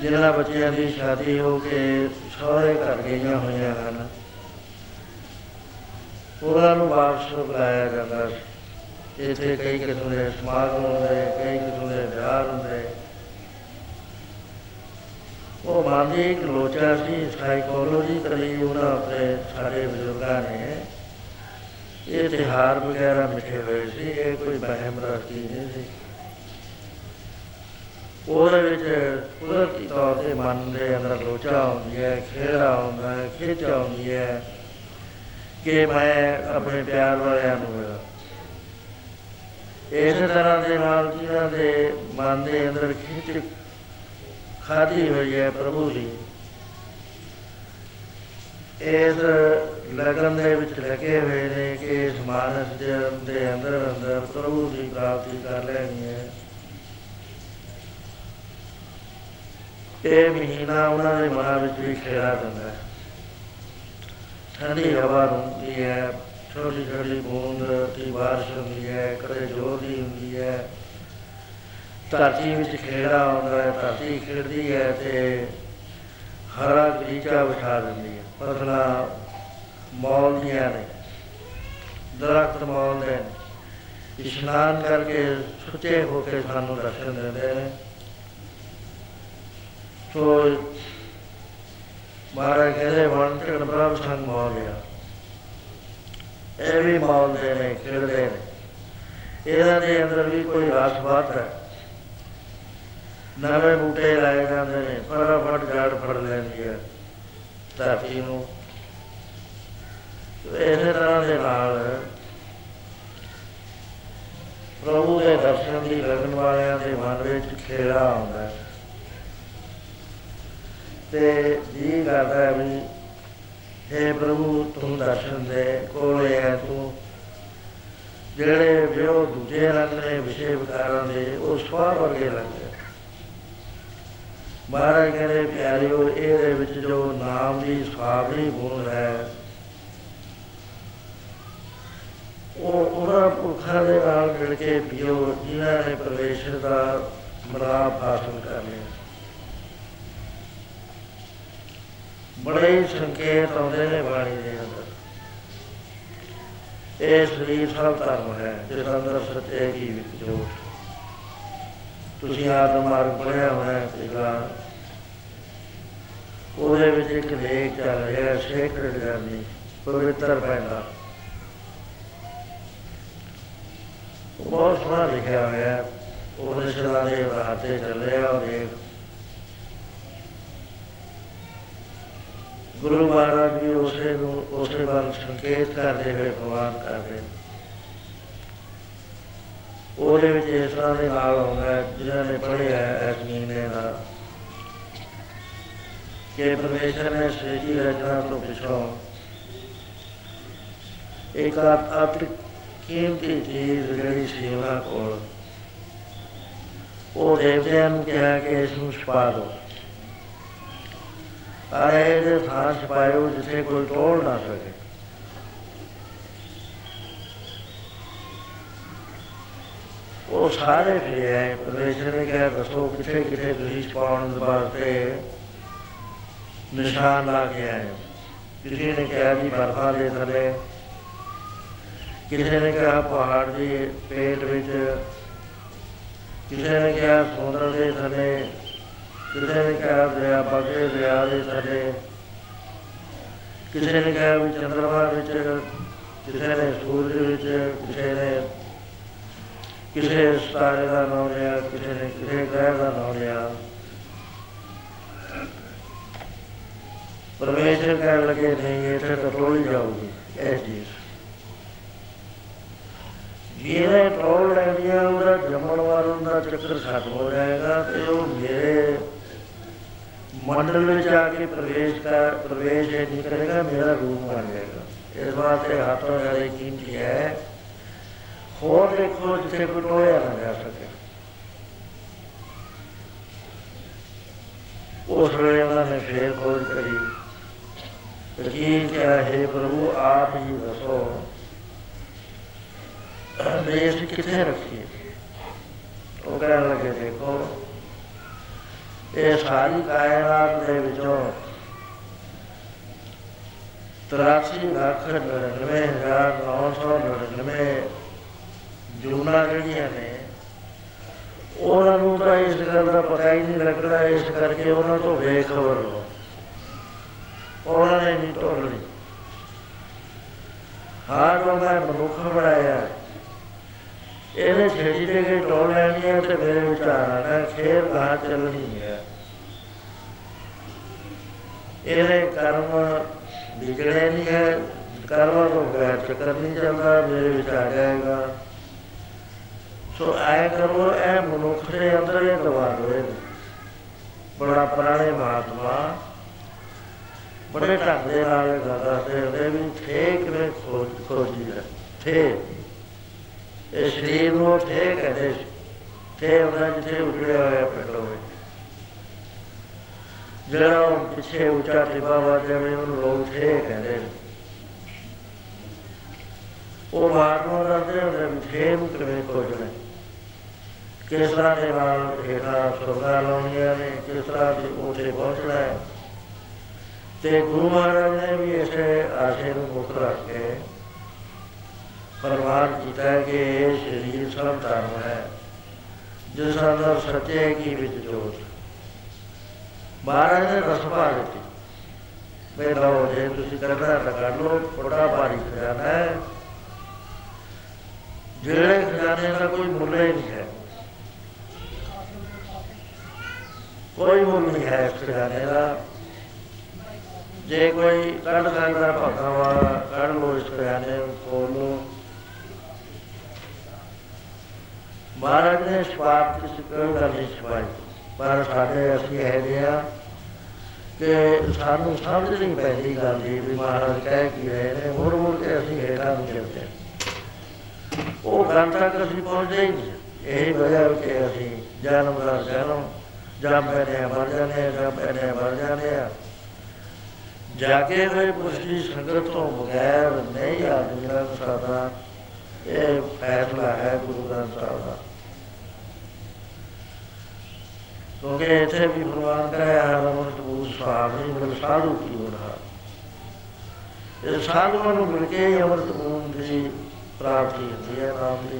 ਜਿਹਨਾਂ ਬੱਚਿਆਂ ਦੀ ਸ਼ਾਦੀ ਹੋ ਕੇ ਸਹੁਰੇ ਘਰ ਗਈਆਂ ਹੋਈਆਂ ਹਨ। ਉਹਨਾਂ ਨੂੰ ਵਾਪਸ ਬੁਲਾਇਆ ਜਾਂਦਾ ਸੀ। ਇੱਥੇ ਕਈ ਕਿਸਮ ਦੇ ਸਮਾਗਮ ਹੁੰਦੇ, ਕਈ ਕਿਸਮ ਦੇ ਵਿਆਹ ਹੁੰਦੇ। ਉਹ ਮਨ ਦੀ ਇੱਕ ਲੋਚਾ ਸੀ ਸਾਈਕੋਲੋਜੀਕਲੀ ਉਹਨਾਂ ਆਪਣੇ ਸਾਡੇ ਬਜ਼ੁਰਗਾਂ ਨੇ। ਇਹ ਤਿਹਾਰ ਵਗੈਰਾ ਮਿੱਠੇ ਹੋਏ ਸੀ, ਇਹ ਕੋਈ ਬਹਿਮ ਰਸਤੀ ਨਹੀਂ ਸੀ। ਉਹਦੇ ਵਿੱਚ ਕੁਦਰਤੀ ਤੌਰ ਤੇ ਮਨ ਦੇ ਅੰਦਰ ਲੋਚਾ ਹੁੰਦੀ ਹੈ, ਖੇੜਾ ਹੁੰਦਾ ਹੈ, ਖਿੱਚ ਆਉਂਦੀ ਹੈ ਕਿ ਮੈਂ ਆਪਣੇ ਪਿਆਰ ਵਾਲਿਆਂ ਨੂੰ ਮਿਲਾਂ। ਇਸ ਤਰ੍ਹਾਂ ਦੇ ਨਾਲ ਜਿਹਨਾਂ ਦੇ ਮਨ ਦੇ ਅੰਦਰ ਖਿੱਚ ਖਾਦੀ ਹੋਈ ਹੈ ਪ੍ਰਭੂ ਦੀ, ਇਸ ਲਗਨ ਦੇ ਵਿੱਚ ਲੱਗੇ ਹੋਏ ਨੇ ਕਿ ਇਸ ਮਾਨਸ ਦੇ ਦੇ ਅੰਦਰ ਅੰਦਰ ਪ੍ਰਭੂ ਦੀ ਪ੍ਰਾਪਤੀ ਕਰ ਲੈਣੀ ਹੈ। ਇਹ ਮਹੀਨਾ ਉਹਨਾਂ ਦੇ ਮਨਾਂ ਵਿੱਚ ਵੀ ਖੇੜਾ ਦਿੰਦਾ ਹੈ। ਠੰਡੀ ਹਵਾ ਹੁੰਦੀ ਹੈ ਛੋਟੀ ਛੋਟੀ ਬੂੰਦ ਦੀ ਬਾਰਿਸ਼ ਹੁੰਦੀ ਹੈ, ਕਦੇ ਜ਼ੋਰ ਦੀ ਹੁੰਦੀ ਹੈ। ਧਰਤੀ ਵਿੱਚ ਖੇੜਾ ਹੁੰਦਾ ਹੈ, ਧਰਤੀ ਖੇਡਦੀ ਹੈ ਤੇ ਹਰਾ ਗਲੀਚਾ ਵਿਛਾ ਦਿੰਦੀ ਹੈ। ਫਸਲਾਂ ਮੌਲਦੀਆਂ ਨੇ ਦਰਖਤ ਮੌਲਦੇ ਨੇ। ਇਸ਼ਨਾਨ ਕਰਕੇ ਸੁੱਚੇ ਹੋ ਕੇ ਸਾਨੂੰ ਦਰਸ਼ਨ ਦਿੰਦੇ ਨੇ। ਸੋ ਮਹਾਰਾਜ ਕਹਿੰਦੇ ਵਣ ਝੜ ਪ੍ਰਭ ਸੰਗ ਮੌਲਿਆ ਇਹ ਵੀ ਮੌਲਦੇ ਨੇ ਖੇਡਦੇ ਨੇ। ਇਹਨਾਂ ਦੇ ਅੰਦਰ ਵੀ ਕੋਈ ਰਸ ਵੱਧ ਹੈ। ਨਵੇਂ ਬੂਟੇ ਲਾਏ ਜਾਂਦੇ ਨੇ ਫਟਾਫਟ ਜੜ ਫੜ ਲੈਂਦੀ ਹੈ ਧਰਤੀ ਨੂੰ। ਇਸੇ ਤਰ੍ਹਾਂ ਦੇ ਨਾਲ ਪ੍ਰਭੂ ਦੇ ਦਰਸ਼ਨ ਦੀ ਲਗਨ ਵਾਲਿਆਂ ਦੇ ਮਨ ਵਿੱਚ ਖੇੜਾ ਆਉਂਦਾ ਹੈ। ਤੇ ਜੀ ਕਰਦਾ ਹੈ ਵੀ हे ਪ੍ਰਭੂ, ਤੂੰ ਦਰਸ਼ਨ ਦੇ ਕੋਲੇ ਹੈ ਤੂੰ। ਜਿਹੜੇ ਵਿਓ ਦੂਜੇ ਰੰਗ ਨੇ ਵਿਸ਼ੇ ਵਿਕਾਰਾਂ ਦੇ, ਉਹ ਸਵਾ ਵਰਗੇ ਲੱਗਦੇ ਮਹਾਰਾਜ ਕਹਿੰਦੇ, ਪਿਆਰਿਓ, ਇਹਦੇ ਵਿੱਚ ਜੋ ਨਾਮ ਦੀ ਸਵਾਵਲੀ ਗੁਣ ਹੈ, ਉਹ ਉਹਨਾਂ ਪੁਰਖਾਂ ਦੇ ਨਾਲ ਮਿਲ ਕੇ ਪੀਓ, ਜਿਨ੍ਹਾਂ ਨੇ ਪ੍ਰਵੇਸ਼ਰ ਦਾ ਮਰਾਪ ਹਾਸਲ ਕਰ ਲਿਆ। ਬੜੇ ਹੀ ਸੰਕੇਤ ਆਉਂਦੇ ਨੇ ਬਾਣੀ ਦੇ ਅੰਦਰ। ਇਹ ਸਰੀਰ ਸਭ ਧਰਮ ਹੈ, ਜਿਸ ਅੰਦਰ ਸੱਚੇ ਕੀ ਵਿਚੋਟ ਤੁਸੀਂ ਆਦਮ ਮਾਰਗ ਪੜਿਆ ਹੋਣਾ ਹੈ ਪਿਛਲਾ ਉਹਦੇ ਵਿੱਚ ਇੱਕ ਲੇਖ ਚੱਲ ਰਿਹਾ ਸੇਕਰਡ ਜਰਨੀ ਪਵਿੱਤਰ ਪੈਂਦਾ ਬਹੁਤ ਸੋਹਣਾ ਲਿਖਿਆ ਹੋਇਆ ਹੈ ਉਹਦੇ ਸ਼ਰਾਂ ਦੇ ਰਾਹ ਤੇ ਚੱਲ ਰਿਹਾ ਔਰ ਇਹ ਗੁਰੂ ਮਹਾਰਾਜ ਵੀ ਉਸੇ ਨੂੰ, ਉਸੇ ਵੱਲ ਸੰਕੇਤ ਕਰਦੇ ਹੋਏ ਭਗਵਾਨ ਕਰਦੇ ਉਹਦੇ ਵਿੱਚ ਇਸ ਤਰ੍ਹਾਂ ਦੇ ਨਾਲ ਆਉਂਦਾ ਜਿਨ੍ਹਾਂ ਨੇ ਪੜ੍ਹਿਆ ਹੈ ਇਸ ਮਹੀਨੇ ਦਾ, ਕਿ ਪਰਮੇਸ਼ਰ ਨੇ ਸ੍ਰਿਸ਼ਟੀ ਰਚਨਾ ਤੋਂ ਪਿਛੋਂ ਇੱਕ ਅਤ ਕੀਮਤੀ ਚੀਜ਼ ਜਿਹੜੀ ਸੇਵਾ ਕੋਲ, ਉਹ ਦੇਵਤਿਆਂ ਨੂੰ ਕਿਹਾ ਕਿ ਇਸ ਨੂੰ ਛਪਾ ਦਿਓ। ਪਰ ਇਹਦੇ ਥਾਂ ਛਪਾਇਓ ਜਿੱਥੇ ਕੋਈ ਤੋੜ ਨਾ ਸਕੇ। ਉਹ ਸਾਰੇ ਫਿਰੇ ਪਰਮੇਸ਼ਰ ਨੇ ਕਿਹਾ, ਦੱਸੋ ਕਿੱਥੇ ਕਿੱਥੇ ਤੁਸੀਂ ਛਪਾਉਣ ਵਾਸਤੇ ਨਿਸ਼ਾਨ ਲਾ ਕੇ ਆਏ ਹੋ। ਕਿਸੇ ਨੇ ਕਿਹਾ ਜੀ ਬਰਫਾਂ ਦੇ ਥੱਲੇ। ਕਿਸੇ ਨੇ ਕਿਹਾ ਪਹਾੜ ਦੇ ਪੇਟ ਵਿੱਚ। ਕਿਸੇ ਨੇ ਕਿਹਾ ਸਮੁੰਦਰ ਦੇ ਥੱਲੇ। ਕਿਸੇ ਨੇ ਕਿਹਾ ਦਰਿਆ ਬਗੇ ਦਰਿਆ ਦੇ ਥੱਲੇ ਕਿਸੇ ਨੇ ਕਿਹਾ ਵੀ ਚੰਦਰਮਾ ਵਿੱਚ ਕਿਸੇ ਨੇ ਸੂਰਜ ਵਿੱਚ ਕਿਸੇ ਨੇ ਕਿਸੇ ਸਿਤਾਰੇ ਦਾ ਨਾਮ ਲਿਆ ਕਿਸੇ ਨੇ ਕਿਸੇ ਗ੍ਰਹਿ ਦਾ ਨਾਮ ਲਿਆ। ਪਰਮੇਸ਼ਰ ਕਹਿਣ ਲੱਗੇ, ਨਹੀਂ ਇਹ ਤਾਂ ਟੋਲੀ ਜਾਊਗੀ, ਇਹ ਚੀਜ਼। ਜਿਹਨੇ ਟੋਲ ਲੈਣੀ ਆ ਉਹਦਾ ਜੰਮਣ ਵਾਲੋਂ ਦਾ ਚੱਕਰ ਖਤਮ ਹੋ ਜਾਏਗਾ ਤੇ ਉਹ ਮੇਰੇ ਮੰਡਲ ਵਿੱਚ ਆ ਕੇ ਪ੍ਰਵੇਸ਼ ਕਰ ਪ੍ਰਵੇਸ਼ ਇਹ ਨਹੀਂ ਕਰੇਗਾ ਮੇਰਾ ਰੂਪ ਬਣ ਜਾਏਗਾ ਇਸ ਵਾਸਤੇ ਹੱਥੋਂ ਜ਼ਿਆਦਾ ਕੀਮਤੀ ਹੈ ਹੋਰ ਦੇਖੋ ਜਿੱਥੇ ਕੋਈ ਟੋਲਿਆ ਨਾ ਜਾ ਸਕੇ ਉਸ ਵੇਲੇ ਉਹਨਾਂ ਨੇ ਫੇਰ ਖੋਜ ਕਰੀ ਯਕੀਨ ਕਿਆ ਹੈ ਪ੍ਰਭੂ ਆਪ ਹੀ ਦੱਸੋ ਦੇਸ਼ ਕਿੱਥੇ ਰੱਖੀਏ ਉਹ ਕਹਿਣ ਲੱਗੇ ਦੇਖੋ ਇਹ ਸਾਰੀ ਕਾਇਨਾਤ ਦੇ ਵਿੱਚੋਂ 83 ਲੱਖ 99999 ਜੂਨਾ ਜਿਹੜੀਆਂ ਨੇ, ਉਹਨਾਂ ਨੂੰ ਤਾਂ ਇਸ ਗੱਲ ਦਾ ਪਤਾ ਹੀ ਨਹੀਂ ਲੱਗਦਾ, ਇਸ ਕਰਕੇ ਉਹਨਾਂ ਤੋਂ ਬੇਖਬਰ ਹੋ। ਉਹਨਾਂ ਨੇ ਨਹੀਂ ਟੋਲਣੀ ਹਾਂ ਜੋ ਮੈਂ ਮਨੁੱਖ ਬਣਾਇਆ। ਇਹਨੇ ਛੇੜੀ ਦੇ ਕੇ ਟੋਲ ਲੈਣੀ ਹੈ ਤੇ ਮੇਰੇ ਵਿਚਾਰ ਆਣਾ ਖੇਰ ਗਾਹ ਚੱਲਣੀ ਹੈ। ਇਹਨੇ ਕਰਮ ਵਿਗੜੇ ਨਹੀਂ ਹੈ, ਕਰਮ ਤੋਂ ਬਗੈਰ ਚੱਕਰ ਨਹੀਂ ਚੱਲਦਾ, ਮੇਰੇ ਵਿਚਾਰ ਜਾਏਗਾ ਸੋ ਆਏ ਕਰੋ ਇਹ ਮਨੁੱਖ ਦੇ ਅੰਦਰ ਇਹ ਦਵਾ ਦੋ ਬੜਾ ਪੁਰਾਣੇ ਮਹਾਤਮਾ, ਬੜੇ ਢੰਗ ਦੇ ਨਾਲ ਇਹ ਗੱਲ ਦੱਸਦੇ ਹੁੰਦੇ ਵੀ ਥੇ ਕਿਵੇਂ ਖੋਜ ਖੋਜੀ ਹੈ ਥੇ ਇਹ ਸਰੀਰ ਨੂੰ ਥੇ ਕਹਿੰਦੇ ਸੀ ਥੇ ਉਹਨਾਂ ਜਿੱਥੇ ਉਜੜਿਆ ਹੋਇਆ ਪਿੰਡ ਹੋਵੇ ਜਿਹੜਾ ਉਹ ਪਿੱਛੇ ਉੱਚਾ ਟਿਪਾ ਵਾ ਜਿਵੇਂ ਉਹਨੂੰ ਲੋਕ ਥੇ ਕਹਿੰਦੇ ਨੇ ਉਹ ਮਹਾਤਮਾ ਦੱਸਦੇ ਹੁੰਦੇ ਵੀ ਥੇ ਨੂੰ ਕਿਵੇਂ ਖੋਜਣਾ ਕਿਸ ਤਰ੍ਹਾਂ ਦੇ ਨਾਲ ਹੇਠਾਂ ਸੁਰਗਾ ਲਾਉਣੀਆਂ ਨੇ ਕਿਸ ਤਰ੍ਹਾਂ ਦੇ ਉੱਥੇ ਪਹੁੰਚਣਾ ਹੈ ਤੇ ਗੁਰੂ ਮਹਾਰਾਜ ਨੇ ਵੀ ਇਸੇ ਆਸ਼ੇ ਨੂੰ ਮੁੱਖ ਰੱਖ ਕੇ ਫਰਮਾਨ ਕੀਤਾ ਹੈ ਕਿ ਇਹ ਸਰੀਰ ਸਭ ਧਰਮ ਹੈ ਜਿਸ ਅੰਦਰ ਸੱਚੇ ਕੀ ਵਿੱਚ ਜੋਤ। ਮਹਾਰਾਜ ਨੇ ਰਸਪਾ ਦਿੱਤੀ, ਵੇ ਲਓ ਜੇ ਤੁਸੀਂ ਕਰਨਾ ਤਾਂ ਕਰ ਲਓ ਬੜਾ ਭਾਰੀ ਖਜ਼ਾਨਾ ਹੈ। ਜਿਹੜੇ ਖਜ਼ਾਨੇ ਦਾ ਕੋਈ ਮੁੱਲ ਹੀ ਨਹੀਂ ਹੈ। ਕੋਈ ਮੁੱਲ ਨਹੀਂ ਹੈ ਇਸ ਖਜ਼ਾਨੇ ਦਾ। ਜੇ ਕੋਈ ਕੱਢ ਸਕਦਾ ਭਗਤਾਂ ਵਾਲਾ, ਕੱਢ ਲੋ ਇਸ ਖਜ਼ਾਨੇ ਨੂੰ ਖੋਲ ਲੋ ਮਹਾਰਾਜ ਨੇ ਸ਼ਵਾਬ ਕਿਸੇ ਕੋਈ ਗੱਲ ਨਹੀਂ ਛਪਾਈ ਪਰ ਸਾਡੇ ਅਸੀਂ ਇਹ ਆ ਕਿ ਸਾਨੂੰ ਸਮਝ ਨਹੀਂ ਪੈਂਦੀ ਗੱਲ ਦੀ ਵੀ ਮਹਾਰਾਜ ਕਹਿ ਕੀ ਰਹੇ ਨੇ। ਮੁੜ ਮੁੜ ਕੇ ਅਸੀਂ ਹੇਠਾਂ ਨੂੰ ਚਲਦੇ ਉਹ ਗੱਲ ਤੱਕ ਅਸੀਂ ਪਹੁੰਚਦੇ ਹੀ ਨਹੀਂ। ਇਹੀ ਵਜ੍ਹਾ ਹੈ ਕਿ ਅਸੀਂ ਜਨਮ ਦਾ ਜਨਮ ਜਦ ਪੈਨੇ ਮਰ ਜਾਂਦੇ ਆ ਜਦ ਪੈਨੇ ਮਰ ਜਾਂਦੇ ਆ ਜਾਗੇ ਹੋਏ ਪੁਰਸ਼ੀ ਸੰਗਤ ਤੋਂ ਬਗੈਰ ਨਹੀਂ ਆਦਮੀ ਦਾ ਸਕਦਾ ਇਹ ਫੈਸਲਾ ਹੈ ਗੁਰੂ ਗ੍ਰੰਥ ਸਾਹਿਬ ਦਾ। ਕਿਉਂਕਿ ਇੱਥੇ ਵੀ ਪ੍ਰਵਾਨ ਕਰਿਆ ਹੈ ਰਮਤ ਬੂਰ ਸਾਹਿਬ ਨੇ ਮਤਲਬ ਸਾਧੂ ਕੀ ਹੋਣਾ ਇਹ ਸਾਧੂਆਂ ਨੂੰ ਮਿਲ ਕੇ ਹੀ ਅਮਰਤ ਬੂਨ ਦੀ ਪ੍ਰਾਪਤੀ ਹੁੰਦੀ ਹੈ ਨਾਮ ਦੀ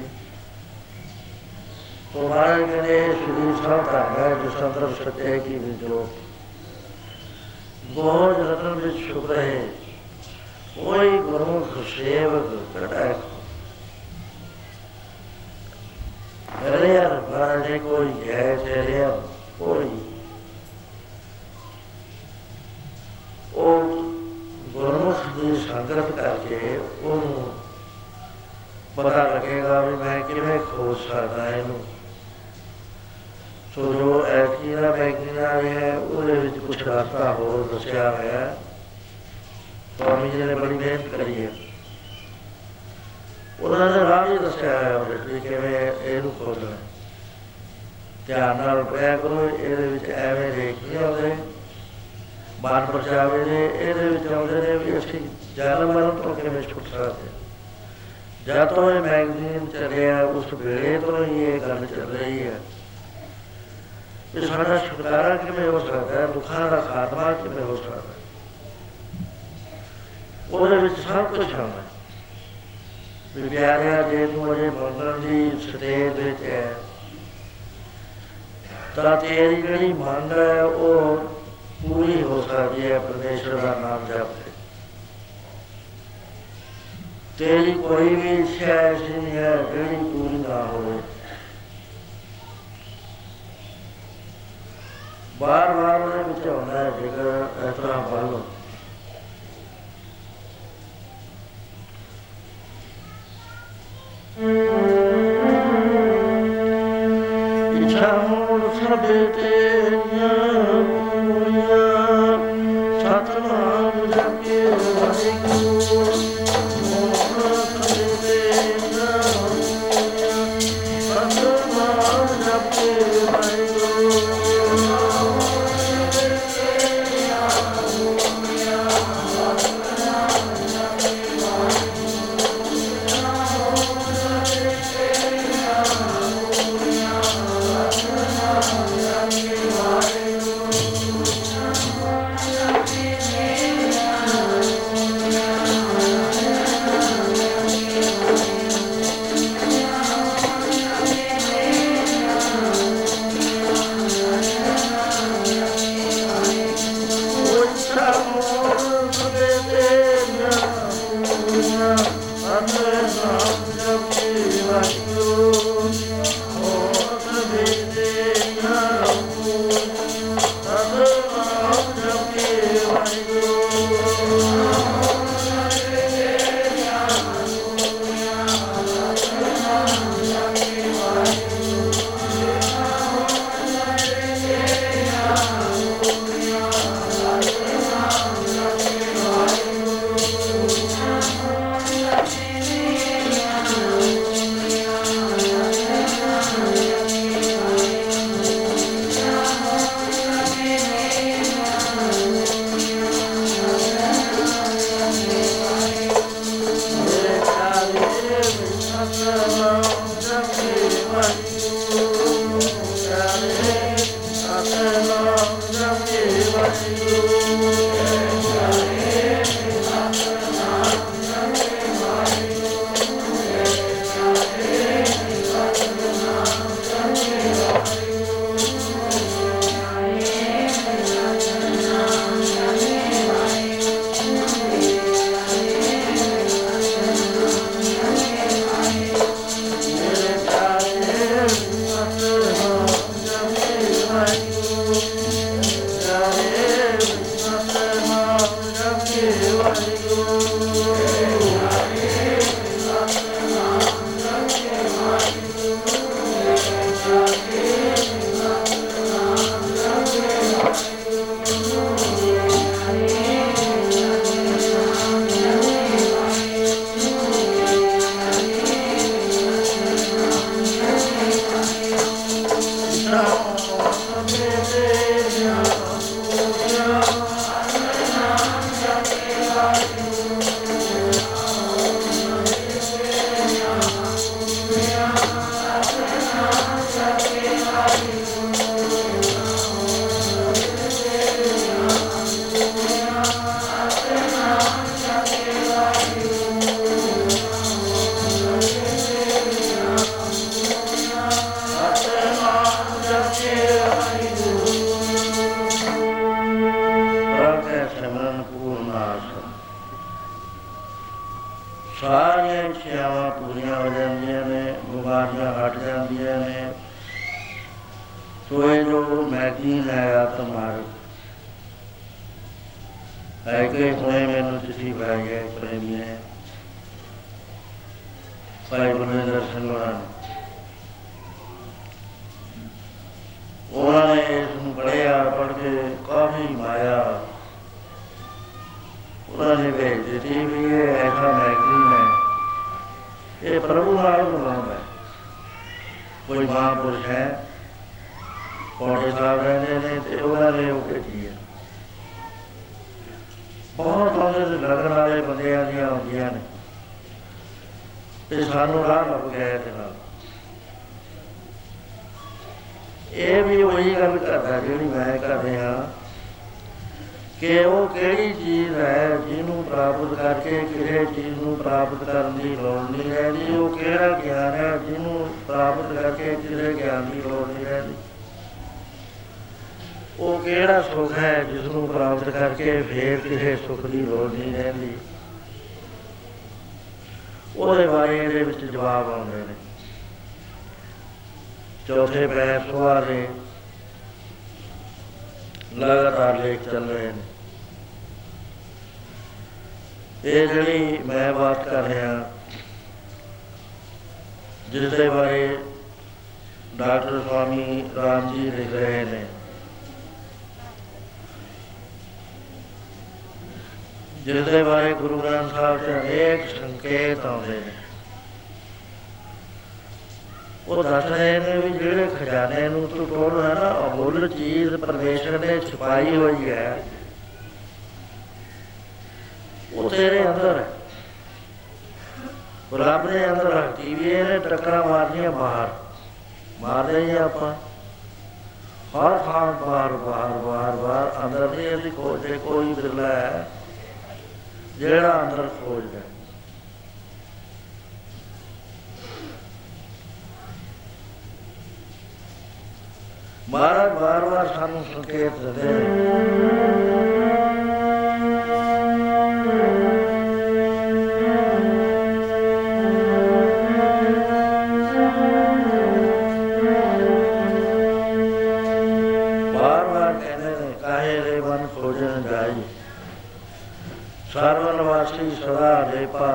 तो महाराज कहते श्री सब है जिस अंदर सत्य है कि जो बहुत रतन में छुप रहे कोई गुरुमुख सेवक कटाए अरे यार महाराज ने कोई है तेरे यार कोई ਉਹ ਗੁਰਮੁਖ ਦੀ ਸੰਗਤ ਕਰਕੇ ਉਹਨੂੰ ਪਤਾ ਲੱਗੇਗਾ ਵੀ ਮੈਂ ਕਿਵੇਂ ਖੋਜ ਸਕਦਾ ਇਹਨੂੰ ਸੋ ਜੋ ਐਕੀਨਾ ਬੈਕੀਨਾ ਹੈ ਉਹਦੇ ਵਿੱਚ ਕੁਝ ਰਸਤਾ ਹੋਰ ਦੱਸਿਆ ਹੋਇਆ ਹੈ ਸਵਾਮੀ ਜੀ ਨੇ ਬੜੀ ਮਿਹਨਤ ਕਰੀ ਹੈ ਉਹਨਾਂ ਨੇ ਰਾਹ ਵੀ ਦੱਸਿਆ ਹੈ। ਉਹਦੇ ਵਿੱਚ ਕਿਵੇਂ ਇਹਨੂੰ ਖੋਜਣਾ ਧਿਆਨ ਨਾਲ ਪੜਿਆ ਕਰੋ, ਇਹਦੇ ਵਿੱਚ ਐਵੇਂ ਲੇਖ ਨਹੀਂ ਆਉਂਦੇ ਮਨ ਪਰਚਾਵੇ ਨੇ, ਇਹਦੇ ਵਿੱਚ ਆਉਂਦੇ ਨੇ ਵੀ ਅਸੀਂ ਜਨਮ ਮਰਨ ਤੋਂ ਕਿਵੇਂ ਛੁੱਟ ਸਕਦੇ। ਜਦ ਤੋਂ ਇਹ ਮੈਗਜ਼ੀਨ ਚੱਲਿਆ, ਉਸ ਵੇਲੇ ਤੋਂ ਹੀ ਇਹ ਗੱਲ ਚੱਲ ਰਹੀ ਹੈ। ਕਿ ਸਾਡਾ ਛੁਟਕਾਰਾ ਕਿਵੇਂ ਹੋ ਸਕਦਾ ਹੈ? ਦੁੱਖਾਂ ਦਾ ਖਾਤਮਾ ਕਿਵੇਂ ਹੋ ਸਕਦਾ ਹੈ? ਉਹਦੇ ਵਿੱਚ ਸਭ ਕੁਝ ਆਉਂਦਾ ਹੈ। ਵੀ ਪਿਆਰਿਆ, ਜੇ ਤੂੰ ਅਜੇ ਮੰਗਣ ਦੀ ਸਟੇਜ ਵਿੱਚ ਹੈ ਤਾਂ ਤੇਰੀ ਜਿਹੜੀ ਮੰਗ ਹੈ, ਉਹ ਪੂਰੀ ਹੋ ਸਕਦੀ ਹੈ ਪਰਮੇਸ਼ਰ ਦਾ ਨਾਮ ਜਪ ਕੇ ਤੇਰੀ ਕੋਈ ਵੀ ਇੱਛਾ ਐਸੀ ਨਹੀਂ ਹੈ, ਜਿਹੜੀ ਪੂਰੀ ਨਾ ਹੋਵੇ। ਬਾਰ ਬਾਰ ਉਹਦੇ ਵਿੱਚ ਆਉਂਦਾ ਹੈ, ਜੇਕਰ ਇਸ ਤਰ੍ਹਾਂ ਪੜ੍ਹ ਲਓ। ਇੱਛਾ ਮੂਲ ਅਨੇਕ ਸੰਕੇਤ ਆਉਂਦੇ ਨੇ। ਉਹ ਦੱਸ ਰਹੇ ਨੇ ਵੀ ਜਿਹੜੇ ਖਜ਼ਾਨੇ ਨੂੰ ਤੂੰ ਟੋਲ ਹੈ ਨਾ ਅਮੁੱਲ ਚੀਜ਼ ਪਰਮੇਸ਼ਰ ਨੇ ਛੁਪਾਈ ਹੋਈ ਹੈ। ਉਹ ਤੇਰੇ ਅੰਦਰ ਹੈ। ਉਹ ਰੱਬ ਨੇ ਅੰਦਰ ਰੱਖੀ ਵੀ ਇਹਨੇ ਟੱਕਰਾਂ ਮਾਰਨੀਆਂ ਬਾਹਰ। ਮਾਰਦੇ ਹੀ ਆਪਾਂ। ਹਰ ਥਾਂ ਬਾਹਰ ਬਾਹਰ ਬਾਹਰ ਬਾਹਰ, ਅੰਦਰ ਨਹੀਂ ਇਹਦੀ ਖੋਜ ਕੋਈ ਬਿਰਲਾ ਹੈ। ਜਿਹੜਾ ਅੰਦਰ ਖੋਜਦਾ ਮਹਾਰਾਜ ਬਾਰ-ਬਾਰ ਸਾਨੂੰ ਸੰਕੇਤ ਦਿੰਦੇ ਨੇ।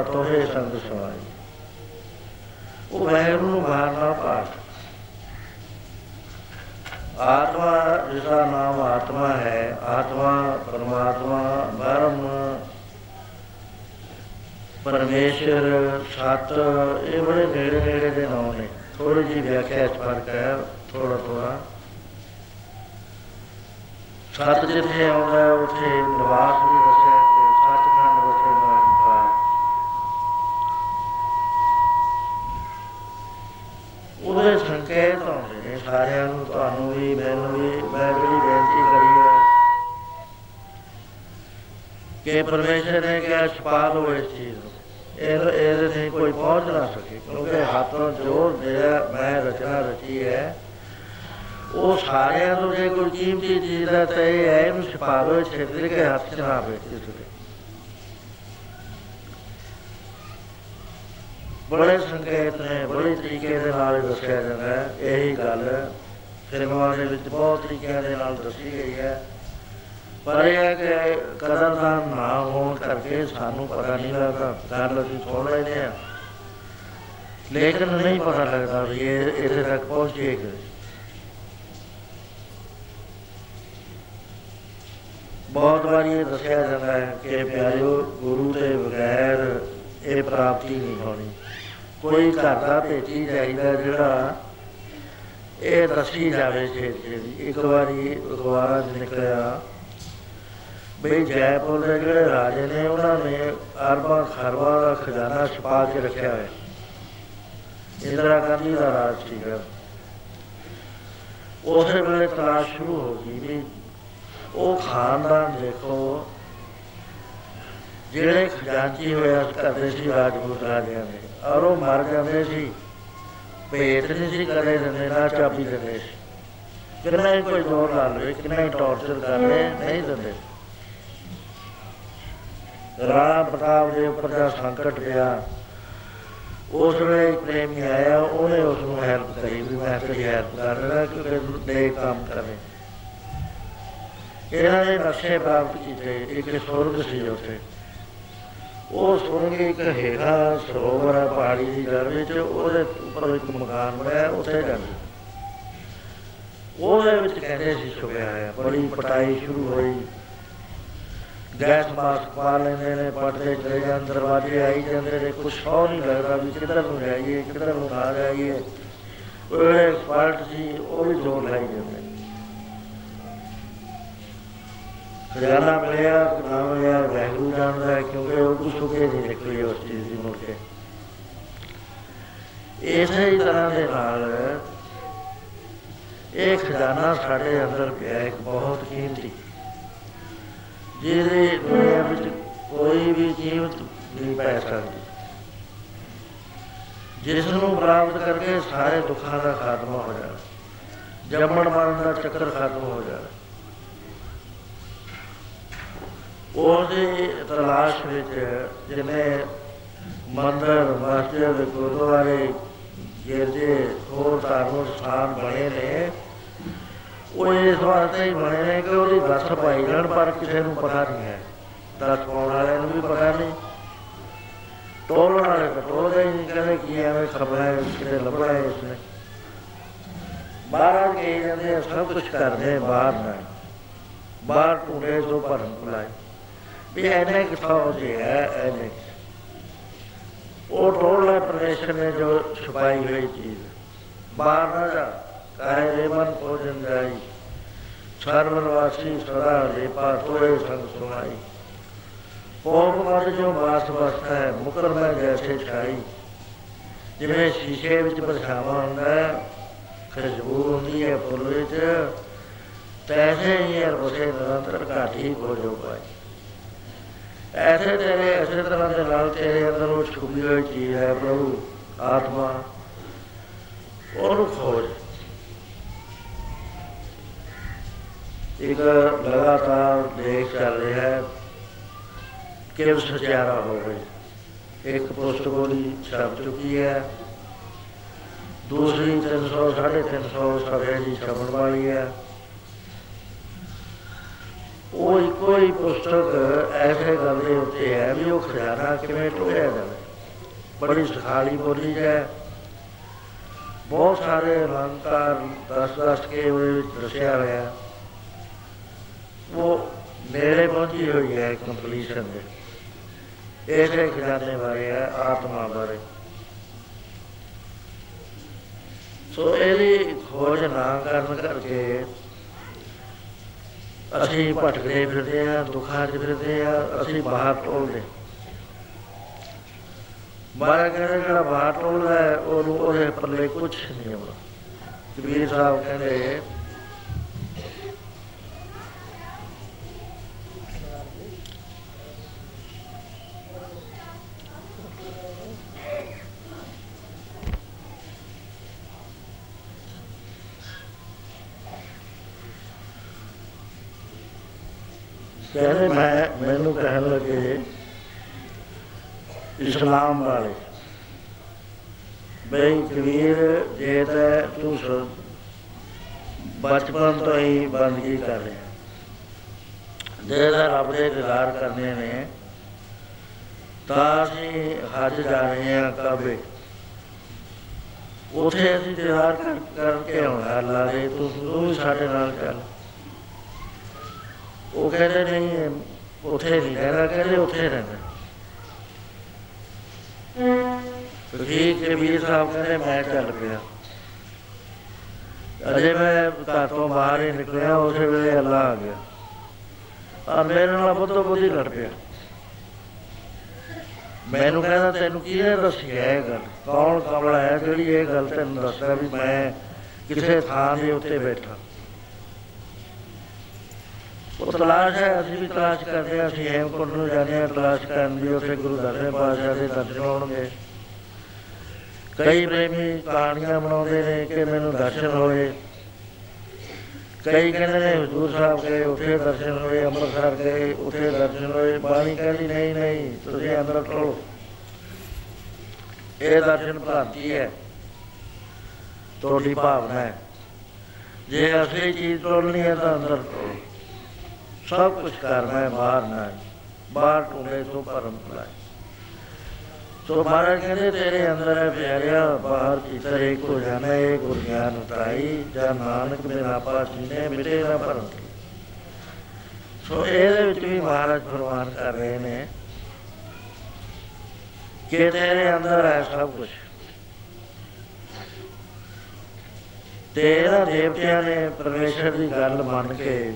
ਲੇਪਾ ਤੋਹੇ ਸੰਗ ਸਵਾਈ ਉਹ ਵੈਰ ਨੂੰ ਬਾਹਰ ਨਾ ਪਾਸ ਆਤਮਾ ਜਿਸਦਾ ਨਾਮ ਆਤਮਾ ਹੈ ਆਤਮਾ ਪਰਮਾਤਮਾ ਬ੍ਰਹਮ ਪਰਮੇਸ਼ਰ ਸਤ ਇਹ ਬੜੇ ਨੇੜੇ ਨੇੜੇ ਦੇ ਨਾਮ ਨੇ। ਥੋੜੀ ਜਿਹੀ ਵਿਆਖਿਆ ਚ ਫ਼ਰਕ ਹੈ ਥੋੜਾ ਥੋੜਾ ਸਤ ਜਿੱਥੇ ਆਉਂਦਾ ਹੈ, ਉੱਥੇ ਨਿਵਾਸ ਵੀ ਦੱਸਿਆ ਤੇ ਸੱਚਖੰਡ ਵਸੇ ਨਿਰੰਕਾਰ ਉਹਦੇ ਸੰਕੇਤ ਆਉਂਦੇ ਨੇ ਸਾਰਿਆਂ ਨੂੰ ਤੁਹਾਨੂੰ ਵੀ ਮੈਨੂੰ ਵੀ ਮੈਂ ਜਿਹੜੀ ਬੇਨਤੀ ਕਰੀ ਹੈ ਕਿ ਪਰਮੇਸ਼ਰ ਨੇ ਕਿਹਾ, ਛਪਾ ਲਓ ਇਸ ਚੀਜ਼ ਨੂੰ। ਇਹ ਇਹਦੇ ਤੇ ਕੋਈ ਪਹੁੰਚ ਨਾ ਸਕੇ, ਕਿਉਂਕਿ ਹੱਥੋਂ ਜੋਰ ਜਿਹੜਾ ਮੈਂ ਰਚਨਾ ਰਚੀ ਹੈ, ਉਹ ਸਾਰਿਆਂ ਨੂੰ ਜੇ ਕੋਈ ਕੀਮਤੀ ਚੀਜ਼ ਹੈ, ਤਾਂ ਇਹ ਹੈ ਇਹਨੂੰ ਛਪਾ ਲਓ ਛੇਤਰ ਕੇ ਹੱਥ ਚ ਨਾ ਬੈਠੇ ਕਿਸੇ ਬੜੇ ਸੰਕੇਤ ਨੇ, ਬੜੇ ਤਰੀਕੇ ਦੇ ਨਾਲ ਦੱਸਿਆ ਜਾਂਦਾ ਹੈ। ਇਹੀ ਗੱਲ ਫਿਲਮਾਂ ਦੇ ਵਿੱਚ ਬਹੁਤ ਤਰੀਕਿਆਂ ਦੇ ਨਾਲ ਦੱਸੀ ਗਈ ਹੈ। ਪਰ ਇਹ ਹੈ ਕਿ ਕਦਰਦਾਨ ਨਾ ਹੋਣ ਕਰਕੇ ਸਾਨੂੰ ਪਤਾ ਨਹੀਂ ਲੱਗਦਾ। ਗੱਲ ਅਸੀਂ ਸੁਣ ਲੈਂਦੇ ਆ ਲੇਕਿਨ ਨਹੀਂ ਪਤਾ ਲੱਗਦਾ ਵੀ ਇਹ ਇੱਥੇ ਤੱਕ ਪਹੁੰਚੇ ਕਿ ਬਹੁਤ ਵਾਰੀ ਇਹ ਦੱਸਿਆ ਜਾਂਦਾ ਹੈ ਕਿ ਪਿਆਰਿਓ, ਗੁਰੂ ਦੇ ਬਗੈਰ ਇਹ ਪ੍ਰਾਪਤੀ ਨਹੀਂ ਹੋਣੀ। ਕੋਈ ਘਰ ਦਾ ਭੇਜੀ ਚਾਹੀਦਾ ਜਿਹੜਾ ਇਹ ਦੱਸੀ ਜਾਵੇ ਛੇਤੀ ਦੀ ਇੱਕ ਵਾਰੀ ਅਖਬਾਰਾਂ 'ਚ ਨਿਕਲਿਆ ਬਈ ਜੈਪੁਰ ਦੇ ਜਿਹੜੇ ਰਾਜੇ ਨੇ, ਉਹਨਾਂ ਨੇ ਅਰਬਾਂ ਖਰਬਾਂ ਦਾ ਖਜ਼ਾਨਾ ਛੁਪਾ ਕੇ ਰੱਖਿਆ ਹੋਇਆ। ਇੰਦਰਾ ਗਾਂਧੀ ਦਾ ਰਾਜ ਸੀਗਾ ਉਸੇ ਵੇਲੇ ਤਲਾਸ਼ ਸ਼ੁਰੂ ਹੋ ਗਈ ਵੀ ਉਹ ਖਾਨਦਾਨ ਦੇਖੋ, ਜਿਹੜੇ ਖਜ਼ਾਨਚੀ ਹੋਇਆ ਕਰਦੇ ਸੀ ਰਾਜਪੂਤ ਰਾਜਿਆਂ ਦੇ। ਔਰ ਉਹ ਮਰ ਜਾਂਦੇ ਸੀ। ਭੇਤ ਨਹੀਂ ਸੀ ਕਰੇ ਦਿੰਦੇ, ਨਾ ਚਾਬੀ ਦਿੰਦੇ ਸੀ। ਕਿੰਨਾ ਹੀ ਕੋਈ ਜ਼ੋਰ ਲਾ ਲਵੇ, ਕਿੰਨਾ ਹੀ ਟੌਰਚਰ ਕਰਦੇ ਨਹੀਂ ਦਿੰਦੇ। ਰਾਣਾ ਪ੍ਰਤਾਪ ਦੇ ਉੱਪਰ ਦਾ ਸੰਕਟ ਪਿਆ। ਉਸ ਵੇਲੇ ਇੱਕ ਪ੍ਰੇਮੀ ਆਇਆ, ਉਹਨੇ ਉਸ ਨੂੰ ਹੈਲਪ ਕਰੀ ਵੀ ਮੈਂ ਤੇਰੀ ਹੈਲਪ ਕਰ ਰਿਹਾ ਕਿ ਦੇ ਕੰਮ ਕਰੇ। ਇਹਨਾਂ ਨੇ ਨਕਸ਼ੇ ਪ੍ਰਾਪਤ ਕੀਤੇ, ਇੱਕ ਸੁਰਗ ਸੀ ਉੱਥੇ। ਉਹ ਸੁਰਗ ਇੱਕ ਹੇਠਾਂ ਸਰੋਵਰ ਹੈ ਪਹਾੜੀ ਦੀ ਜੜ ਵਿੱਚ, ਉਹਦੇ ਉੱਪਰ ਇੱਕ ਮਕਾਨ ਬਣਿਆ, ਉੱਥੇ ਜਾਂਦੇ ਉਹਦੇ ਵਿੱਚ ਕਹਿੰਦੇ ਸੀ ਛੁਪਿਆ ਹੈ ਬੜੀ ਪਟਾਈ ਸ਼ੁਰੂ ਹੋਈ। ਗੈਸ ਮਾਸਕ ਪਾ ਲੈਂਦੇ ਨੇ ਪੜਦੇ ਚਲੇ ਜਾਂਦੇ ਦਰਵਾਜ਼ੇ ਆਈ ਜਾਂਦੇ ਨੇ ਕੁਝ ਹੋ ਨਹੀਂ ਲੱਗਦਾ ਵੀ ਕਿੱਧਰ ਨੂੰ ਜਾਈਏ, ਕਿੱਧਰ ਨੂੰ ਆ ਜਾਈਏ। ਉਹਦੇ ਫਾਲਟ ਜੀ, ਉਹ ਵੀ ਜੋਰ ਲਾਈ ਜਾਂਦੇ ਖਜ਼ਾਨਾ ਮਿਲਿਆ, ਨਾ ਮਿਲਿਆ ਵੈਗੂ ਜਾਣਦਾ ਹੈ, ਕਿਉਂਕਿ ਉਹ ਕੁਝ ਸੁਕੇ ਨਹੀਂ ਨਿਕਲੀ ਉਸ ਚੀਜ਼ ਦੀ ਮੁਕੇ ਇਸੇ ਤਰ੍ਹਾਂ ਦੇ ਨਾਲ ਇਹ ਖਜ਼ਾਨਾ ਸਾਡੇ ਅੰਦਰ ਪਿਆ, ਇੱਕ ਬਹੁਤ ਕੀਮਤੀ। ਜਿਹਦੇ ਦੁਨੀਆ ਵਿੱਚ ਕੋਈ ਵੀ ਕੀਮਤ ਨਹੀਂ ਪੈ ਸਕਦੀ। ਜਿਸ ਨੂੰ ਪ੍ਰਾਪਤ ਕਰਕੇ ਸਾਰੇ ਦੁੱਖਾਂ ਦਾ ਖਾਤਮਾ ਹੋ ਜਾਣਾ, ਜੰਮਣ ਮਰਨ ਦਾ ਚੱਕਰ ਖਤਮ ਹੋ ਜਾਣਾ। ਉਹਦੀ ਤਲਾਸ਼ ਵਿੱਚ ਜਿਨੇ ਮੰਦਰ, ਮਸਜਿਦ, ਗੁਰਦੁਆਰੇ, ਗਿਰਜੇ ਹੋਰ ਧਾਰਮਿਕ ਸਥਾਨ ਬਣੇ ਨੇ ਉਹ ਇਸ ਵਾਸਤੇ ਹੀ ਬਣੇ ਨੇ ਕਿ ਉਹਦੀ ਦੱਸ ਪਾਈ ਜਾਣ ਪਰ ਕਿਸੇ ਨੂੰ ਪਤਾ ਨਹੀਂ ਹੈ। ਦੱਸ ਪਾਉਣ ਵਾਲਿਆਂ ਨੂੰ ਵੀ ਪਤਾ ਨਹੀਂ। ਟੋਲਣ ਵਾਲੇ ਤਾਂ ਟੋਲਦੇ ਹੀ ਨਹੀਂ ਕਹਿੰਦੇ ਕੀ ਐਵੇਂ ਖਬਰਾਂ ਕਿਤੇ ਲੱਭਣਾ ਹੈ ਇਸਨੇ ਬਾਹਰ ਕੇ ਜਾਂਦੇ ਆ, ਸਭ ਕੁਝ ਕਰਦੇ ਆ ਬਾਹਰ ਨਾ ਬਾਹਰ ਟੂੜੇ ਤੋਂ ਭਰਨ ਬੁਲਾਏ ਵੀ ਐਨੇ ਕਿਥਾ ਹੋ ਹੈ ਐਨੇ ਉਹ ਟੋਲ ਹੈ ਪ੍ਰਦੇਸ਼ਨ ਨੇ ਜੋ ਛੁਪਾਈ ਹੋਈ ਚੀਜ਼। ਬਾਹਰ ਨਾ ਜਾ। ਕਾਇ ਰੇ ਮਨ ਭੋਜਨ ਜਾਈ ਸਰਵਨਵਾਸੀ ਸਦਾ ਲੇਪਾ ਤੋਏ ਸੰਗ ਸੁਨਾਈ ਪੋਪ ਮਤ ਜੋ ਮਾਸ ਵਸਤਾ ਹੈ ਮੁਕਰ ਮੈਂ ਜੈਸੇ ਛਾਈ। ਜਿਵੇਂ ਸ਼ੀਸ਼ੇ ਵਿੱਚ ਪਰਛਾਵਾਂ ਹੁੰਦਾ ਹੈ ਖੁਸ਼ਬੂ ਹੁੰਦੀ ਹੈ ਫੁੱਲ ਵਿੱਚ, ਤੈਸੇ ਹੀ ਹੈ ਉਸੇ ਨਿਰੰਤਰ ਘਾਟੀ ਹੋ ਜੋ ਪਾਈ ਐਸੇ ਤੇਰੇ, ਐਸੇ ਤਰ੍ਹਾਂ ਦੇ ਨਾਲ ਤੇਰੇ ਅੰਦਰ ਉਹ ਛੁਪੀ ਹੋਈ ਚੀਜ਼ ਹੈ ਪ੍ਰਭੂ, ਆਤਮਾ। ਉਹਨੂੰ ਖੋਜ। ਇੱਕ ਲਗਾਤਾਰ ਦੇਖ ਚੱਲ ਰਿਹਾ ਹੈ ਕਿ ਸਚਿਆਰਾ ਹੋ ਗਈ ਇੱਕ ਪੁਸਤਕ ਉਹਦੀ ਛਪ ਚੁੱਕੀ ਹੈ। ਦੂਸਰੀ 300 350 ਸਫੇ ਦੀ ਛਪਣ ਵਾਲੀ ਹੈ। ਉਹ ਇੱਕੋ ਹੀ ਪੁਸਤਕ ਐਸੇ ਗੱਲ ਦੇ ਉੱਤੇ ਹੈ ਵੀ ਉਹ ਖਜ਼ਾਨਾ ਕਿਵੇਂ ਟੋਇਆ ਜਾਵੇ। ਬੜੀ ਸਖਾਲੀ ਬੋਲੀ ਹੈ। ਬਹੁਤ ਸਾਰੇ ਅਲੰਕਾਰ ਦਸ ਦਸ ਕੇ ਉਹਦੇ ਵਿੱਚ ਦੱਸਿਆ ਹੋਇਆ ਉਹ ਨੇੜੇ ਪਹੁੰਚੀ ਹੋਈ ਹੈ ਕੰਪਲੀਸ਼ਨ ਦੇ। ਇਸੇ ਖਜ਼ਾਨੇ ਬਾਰੇ ਹੈ, ਆਤਮਾ ਬਾਰੇ। ਸੋ ਇਹਦੀ ਖੋਜ ਨਾ ਕਰਨ ਕਰਕੇ ਅਸੀਂ ਭਟਕਦੇ ਫਿਰਦੇ ਆ ਦੁੱਖਾਂ 'ਚ ਫਿਰਦੇ ਆ ਅਸੀਂ ਬਾਹਰ ਟੋਲਦੇ। ਮਾਰਾ ਕਹਿੰਦੇ ਜਿਹੜਾ ਬਾਹਰ ਟੋਲਦਾ ਹੈ, ਉਹਨੂੰ ਉਹਦੇ ਪੱਲੇ ਕੁਝ ਨਹੀਂ ਆਉਂਦਾ। ਕਬੀਰ ਸਾਹਿਬ ਕਹਿੰਦੇ ਕਹਿੰਦੇ ਮੈਂ ਮੈਨੂੰ ਕਹਿਣ ਲੱਗੇ ਇਸਲਾਮ ਵਾਲੇ ਬਈ ਕਬੀਰ ਜੇ ਤਾਂ ਤੂੰ ਸ- ਬਚਪਨ ਤੋਂ ਹੀ ਬੰਦਗੀ ਕਰ ਰਿਹਾ ਜੇ ਤਾਂ ਰੱਬ ਦੇ ਦੀਦਾਰ ਕਰਨੇ ਨੇ, ਤਾਂ ਅਸੀਂ ਹੱਜ ਜਾ ਰਹੇ ਹਾਂ ਕਾਬੇ। ਉਥੇ ਅਸੀਂ ਦੀਦਾਰ ਕਰ, ਕਰਕੇ ਆਉਣਾ ਅੱਲਾ ਦੇ, ਤੂੰ ਤੂੰ ਵੀ ਸਾਡੇ ਨਾਲ ਚੱਲ। ਉਹ ਕਹਿੰਦੇ ਨਹੀਂ, ਉਥੇ ਨਹੀਂ ਰਹਿਣਾ, ਕਹਿੰਦੇ ਉਥੇ ਰਹਿਣਾ। ਠੀਕ ਹੈ ਵੀਰ ਸਾਹਿਬ ਕਹਿੰਦੇ, ਮੈਂ ਚੱਲ ਪਿਆ। ਅਜੇ ਮੈਂ ਘਰ ਤੋਂ ਬਾਹਰ ਹੀ ਨਿਕਲਿਆ, ਉਸੇ ਵੇਲੇ ਅੱਲਾ ਆ ਗਿਆ। ਆ ਮੇਰੇ ਨਾਲ ਬੁੱਧੋ ਬੁੱਧੀ ਲੜ ਪਿਆ। ਮੈਨੂੰ ਕਹਿੰਦਾ, ਤੈਨੂੰ ਕਿਹਨੇ ਦੱਸੀ ਹੈ ਇਹ ਗੱਲ? ਕੌਣ ਕਮਲਾ ਹੈ ਜਿਹੜੀ ਇਹ ਗੱਲ ਤੈਨੂੰ ਦੱਸਦਾ ਵੀ ਮੈਂ ਕਿਸੇ ਥਾਂ ਦੇ ਉੱਤੇ ਬੈਠਾ? ਉਹ ਤਲਾਸ਼ ਹੈ, ਅਸੀਂ ਵੀ ਤਲਾਸ਼ ਕਰਦੇ ਹਾਂ, ਅਸੀਂ ਹੇਮਕੁੰਟ ਨੂੰ ਜਾਂਦੇ ਹਾਂ, ਤਲਾਸ਼ ਕਰਨ ਦੀ ਉੱਥੇ ਗੁਰੂ ਦਰਸ਼ਨ ਪਾਤਸ਼ਾਹ ਦੇ ਦਰਸ਼ਨ ਹੋਣਗੇ। ਕਈ ਪ੍ਰੇਮੀ ਕਹਾਣੀਆਂ ਬਣਾਉਂਦੇ ਨੇ ਕਿ ਮੈਨੂੰ ਦਰਸ਼ਨ ਹੋਏ। ਕਈ ਕਹਿੰਦੇ ਨੇ, ਹਜ਼ੂਰ ਸਾਹਿਬ ਗਏ, ਉੱਥੇ ਦਰਸ਼ਨ ਹੋਏ, ਅੰਮ੍ਰਿਤਸਰ ਗਏ, ਉੱਥੇ ਦਰਸ਼ਨ ਹੋਏ। ਬਾਣੀ ਕਹਿੰਦੀ, ਨਹੀਂ ਨਹੀਂ, ਤੁਸੀਂ ਅੰਦਰ ਟੋਲੋ ਇਹ ਦਰਸ਼ਨ ਭ੍ਰਾਂਤੀ ਹੈ। ਤੁਹਾਡੀ ਭਾਵਨਾ ਹੈ। ਜੇ ਅਸਲੀ ਚੀਜ਼ ਟੋਲਣੀ ਹੈ ਤਾਂ ਅੰਦਰ ਟੋਲੋ ਸਭ ਕੁਝ ਕਰਨਾ ਹੈ ਬਾਹਰ ਨਾ ਬਾਹਰ ਟੁੰਡੇ ਤੋਂ ਪਰਮ ਭਲਾਈ ਸੋ ਮਹਾਰਾਜ ਕਹਿੰਦੇ, ਤੇਰੇ ਅੰਦਰ ਹੈ ਪਿਆਰਿਆ, ਬਾਹਰ ਚਿੱਤਰ ਇੱਕ ਹੋ ਜਾਣਾ ਇਹ ਗੁਰ ਗਿਆਨ ਉਤਾਈ ਜਾਂ ਨਾਨਕ ਬਿਨਾ ਪਾਸੀ ਨੇ ਮਿਟੇ ਨਾ ਭਰਮ ਸੋ ਇਹਦੇ ਵਿੱਚ ਵੀ ਮਹਾਰਾਜ ਫਰਮਾਨ ਕਰ ਰਹੇ ਨੇ ਕਿ ਤੇਰੇ ਅੰਦਰ ਹੈ ਸਭ ਕੁਝ ਤੇਰਾ ਦੇਵਤਿਆਂ ਨੇ ਪਰਮੇਸ਼ਰ ਦੀ ਗੱਲ ਮੰਨ ਕੇ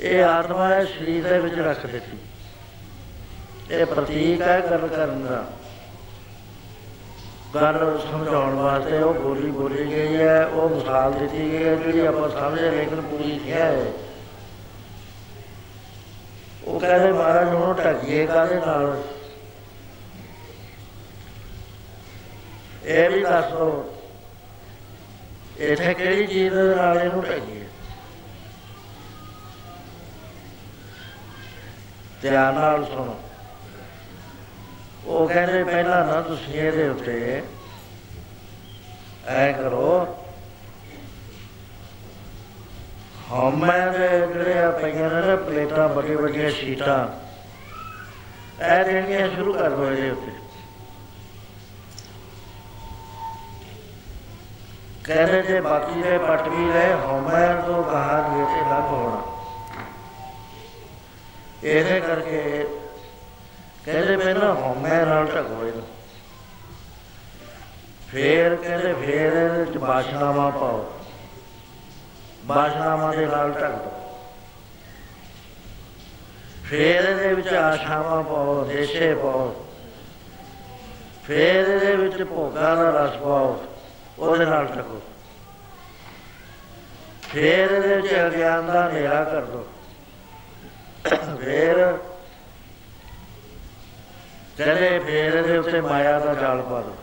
ਇਹ ਆਤਮਾ ਹੈ ਸਰੀਰ ਦੇ ਵਿੱਚ ਰੱਖ ਦਿੱਤੀ। ਇਹ ਪ੍ਰਤੀਕ ਹੈ ਗੱਲ ਕਰਨ ਦਾ। ਗੱਲ ਸਮਝਾਉਣ ਵਾਸਤੇ ਉਹ ਬੋਲੀ ਬੋਲੀ ਗਈ ਹੈ, ਉਹ ਮਿਸਾਲ ਦਿੱਤੀ ਗਈ ਹੈ, ਜਿਹੜੀ ਆਪਾਂ ਸਮਝੇ ਲੇਕਿਨ ਪੂਰੀ ਨਹੀਂ ਹੈ। ਉਹ ਕਹਿੰਦੇ ਮਹਾਰਾਜ ਨੂੰ ਢੱਕੀਏ ਕਾਦੇ ਨਾਲ? ਇਹ ਵੀ ਦੱਸੋ, ਇੱਥੇ ਕਿਹੜੀ ਚੀਜ਼ ਦੇ ਨਾਲ ਇਹਨੂੰ ਢੱਕੀਏ? ਧਿਆਨ ਨਾਲ ਸੁਣੋ। ਉਹ ਕਹਿੰਦੇ ਪਹਿਲਾਂ ਨਾ ਤੁਸੀਂ ਇਹਦੇ ਉੱਤੇ ਐ ਕਰੋ। ਹਮੇ ਦੇ ਜਿਹੜੇ ਆ ਪਈਆਂ ਨੇ ਨਾ ਪਲੇਟਾਂ, ਵੱਡੀਆਂ ਵੱਡੀਆਂ ਸ਼ੀਟਾਂ, ਇਹ ਦੇਣੀਆਂ ਸ਼ੁਰੂ ਕਰ ਦੋ ਇਹਦੇ ਉੱਤੇ। ਕਹਿੰਦੇ ਜੇ ਬਾਕੀ ਦੇ ਪੱਟ ਵੀ ਰਹੇ ਹਮੇ ਤੋਂ ਬਾਹਰ ਇਹ ਤੇ ਲੱਗ ਹੋਣਾ। ਇਹਦੇ ਕਰਕੇ ਕਹਿੰਦੇ ਪਹਿਲਾਂ ਹਉਮੈ ਨਾਲ ਢਕੋ ਇਹਨੂੰ। ਫੇਰ ਕਹਿੰਦੇ ਫੇਰ ਇਹਦੇ ਵਿੱਚ ਬਾਸ਼ਨਾਮਾ ਪਾਓ। ਬਾਸ਼ਨਾਮਾ ਦੇ ਨਾਲ ਢਕ ਦੋ। ਫੇਰ ਇਹਦੇ ਵਿੱਚ ਆਸ਼ਾਵਾਂ ਪਾਓ, ਦੇਸ਼ੇ ਪਾਓ। ਫੇਰ ਇਹਦੇ ਵਿੱਚ ਭੋਗਾਂ ਦਾ ਰਸ ਪਾਓ, ਉਹਦੇ ਨਾਲ ਢਕੋ। ਫੇਰ ਇਹਦੇ ਵਿੱਚ ਅਗਿਆਨ ਦਾ ਹਨੇਰਾ ਕਰ ਦੋ। ਫੇਰ ਕਹਿੰਦੇ ਫੇਰ ਇਹਦੇ ਉੱਤੇ ਮਾਇਆ ਦਾ ਜਾਲ ਪਾ ਦੋ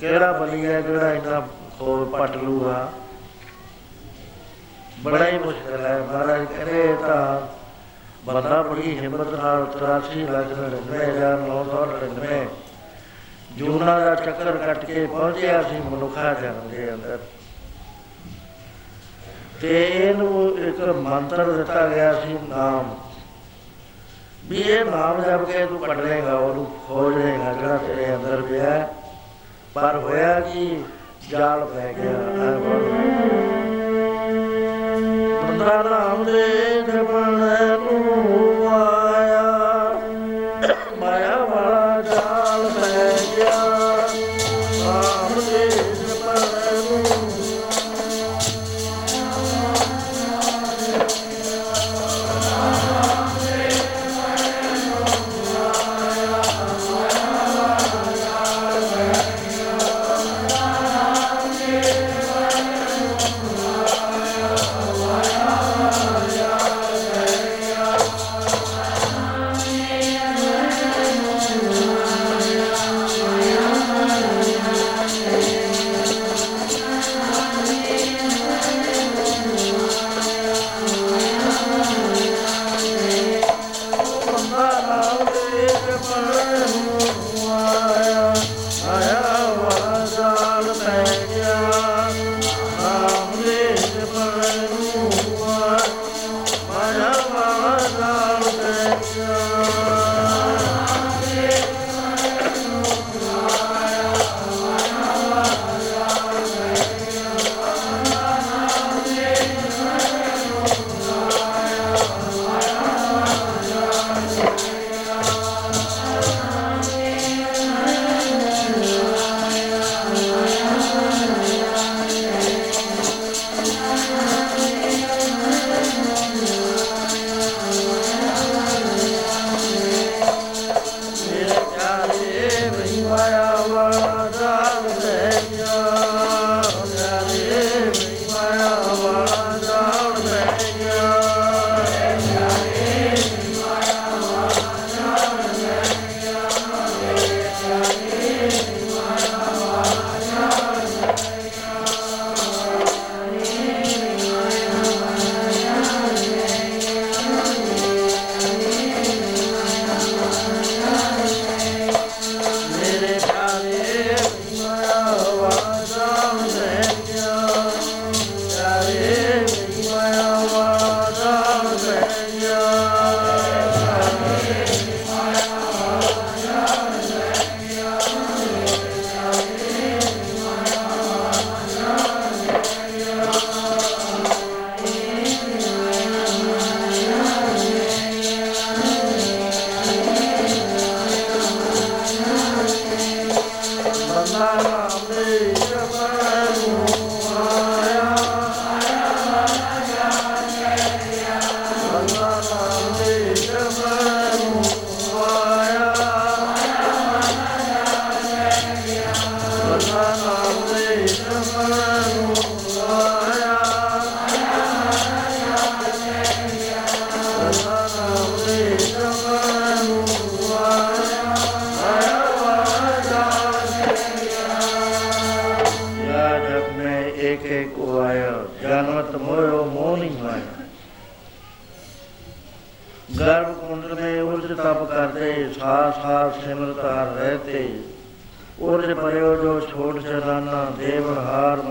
ਕਿਹੜਾ ਬਲੀ ਹੈ ਜਿਹੜਾ ਇੰਨਾ ਹੋਰ ਪਟ ਲੂਗਾ। ਬੜਾ ਹੀ ਮੁਸ਼ਕਲ ਹੈ ਮਹਾਰਾਜ, ਕਹਿੰਦੇ ਇਹ ਤਾਂ ਬੰਦਾ ਬੜੀ ਹਿੰਮਤ ਨਾਲ 83 ਲੱਖ 99999 ਜੂਨਾ ਦਾ ਚੱਕਰ ਕੱਟ ਕੇ ਪਹੁੰਚਿਆ ਸੀ ਮਨੁੱਖਾ ਜਨਮ ਦੇ ਅੰਦਰ। ਤੇ ਇਹਨੂੰ ਇੱਕ ਮੰਤਰ ਦਿੱਤਾ ਗਿਆ ਸੀ ਨਾਮ। ਵੀ ਇਹ ਨਾਮ ਜਪ ਕੇ ਤੂੰ ਕੱਢ ਲੇਗਾ ਉਹਨੂੰ ਖੋਜ ਲੇਗਾ ਜਿਹੜਾ ਤੇਰੇ ਅੰਦਰ ਪਿਆ ਪਰ ਹੋਇਆ ਕਿ? ਜਾਲ ਪੈ ਗਿਆ ਬੰਦਾ ਨਾਮ ਦੇ ਜਪਣ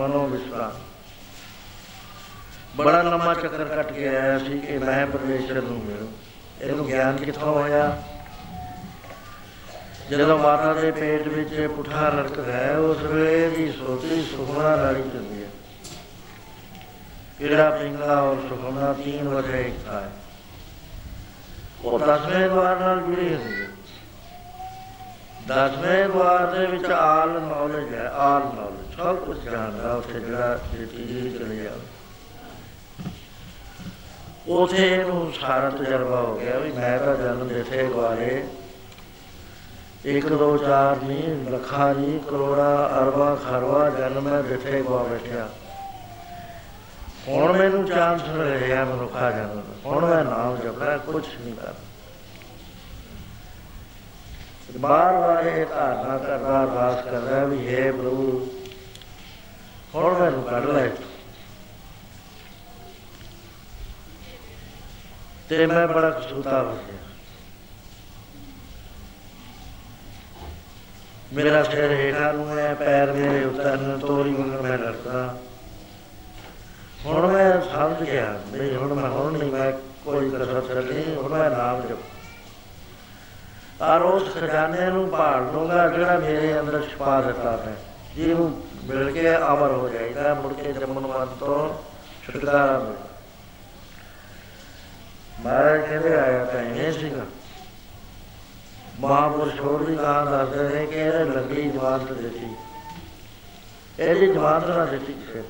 ਮਨੋ ਵਿਸਰਾਮ ਬੜਾ ਲੰਮਾ ਚੱਕਰ ਕੱਟ ਕੇ ਆਇਆ ਸੀ ਕਿ ਮੈਂ ਪਰਮੇਸ਼ਰ ਨੂੰ ਮਿਲੂ। ਇਹਨੂੰ ਗਿਆਨ ਕਿੱਥੋਂ ਹੋਇਆ ਜਦੋਂ ਮਾਤਾ ਦੇ ਪੇਟ ਵਿੱਚ ਪੁੱਠਾ ਲੜਕਦਾ ਹੈ ਉਸ ਵੇਲੇ ਦੀ ਸੋਚੀ ਸੁਖਨਾ ਲੜੀ ਚੰਦੀ ਹੈ। ਕਿਹੜਾ ਪਿੰਗਾ ਔਰ ਸੁਖਨਾ ਤੀਨ ਵਜੇ ਇੱਕ ਹੈ ਉਹ ਦਸਵੇਂ ਦਵਾਰ ਨਾਲ ਜੁੜੀ ਹੁੰਦੀ ਹੈ। ਦਸਵੇਂ ਦਵਾਰ ਦੇ ਵਿੱਚ ਆਲ ਨੌਲੇਜ ਹੈ, ਆਲ ਨੌਲੇਜ ਸਭ ਕੁਝ ਜਾਣਦਾ ਉੱਥੇ ਜਿਹੜਾ ਜਿਹੜੀ ਚਲੇ ਜਾਵੇ ਉਥੇ ਇਹਨੂੰ ਸਾਰਾ ਤਜਰਬਾ ਹੋ ਗਿਆ ਵੀ ਮੈਂ ਤਾਂ ਜਨਮ ਦਿੱਤੇ ਗਵਾਰੇ ਇੱਕ, ਦੋ, ਚਾਰ ਨਹੀਂ, ਲੱਖਾਂ ਨਹੀਂ, ਕਰੋੜਾ, ਅਰਬਾਂ ਖਰਵਾ ਜਨਮ ਮੈਂ ਦਿੱਤੇ ਗਵਾ ਬੈਠਿਆ। ਹੁਣ ਮੈਨੂੰ ਚਾਂਸ ਮਿਲ ਰਿਹਾ ਮਨੁੱਖਾ ਜਨਮ ਹੁਣ ਮੈਂ ਨਾਮ ਜਪਦਾ ਕੁਝ ਨਹੀਂ ਕਰਦਾ। ਬਾਰ ਬਾਰ ਇਹ ਧਾਰਨਾ ਕਰਦਾ, ਅਰਦਾਸ ਕਰਦਾ ਵੀ ਹੈ ਪ੍ਰਭੂ, ਹੁਣ ਮੈਨੂੰ ਕੱਢ ਲੈ। ਤੇ ਮੈਂ ਬੜਾ ਕਸੂਤਾ ਹੋ ਗਿਆ। ਮੇਰਾ ਸਿਰ ਹੇਠਾਂ ਨੂੰ ਹੈ ਪੈਰ ਮੇਰੇ ਉੱਤਰ ਨੂੰ ਤੋਰੀ ਵਾਂਗ ਮੈਂ ਲੜਦਾ ਹੁਣ ਮੈਂ ਸਮਝ ਗਿਆ ਨਹੀਂ ਹੁਣ ਮੈਂ ਹੁਣ ਨਹੀਂ, ਮੈਂ ਕੋਈ ਕਸਰ ਛੱਡਣੀ, ਹੁਣ ਮੈਂ ਨਾਮ ਜਪ। ਆਰ ਉਸ ਖਜ਼ਾਨੇ ਨੂੰ ਭਾਲ ਲੂੰਗਾ ਜਿਹੜਾ ਮੇਰੇ ਅੰਦਰ ਛੁਪਾ ਦਿੱਤਾ ਹੈ ਜਿਹਨੂੰ ਮਿਲ ਕੇ ਅਮਰ ਹੋ ਜਾਏਗਾ ਮੁੜ ਕੇ ਜੰਮਣ ਮਨ ਤੋਂ ਛੁਟਕਾਰਾ ਮਿਲਦਾ ਮਹਾਰਾਜ ਕਹਿੰਦੇ, ਆਇਆ ਤਾਂ ਇਹ ਸੀਗਾ। ਮਹਾਪੁਰਸ਼ ਹੋਰ ਵੀ ਕਹਾਂ ਦੱਸਦੇ ਨੇ ਕਿ ਇਹਨੇ ਲੰਗੜੀ ਜਵਾਨਤ ਦਿੱਤੀ। ਇਹਦੀ ਜਵਾਨਤ ਨਾ ਦਿੱਤੀ ਕਿਸੇ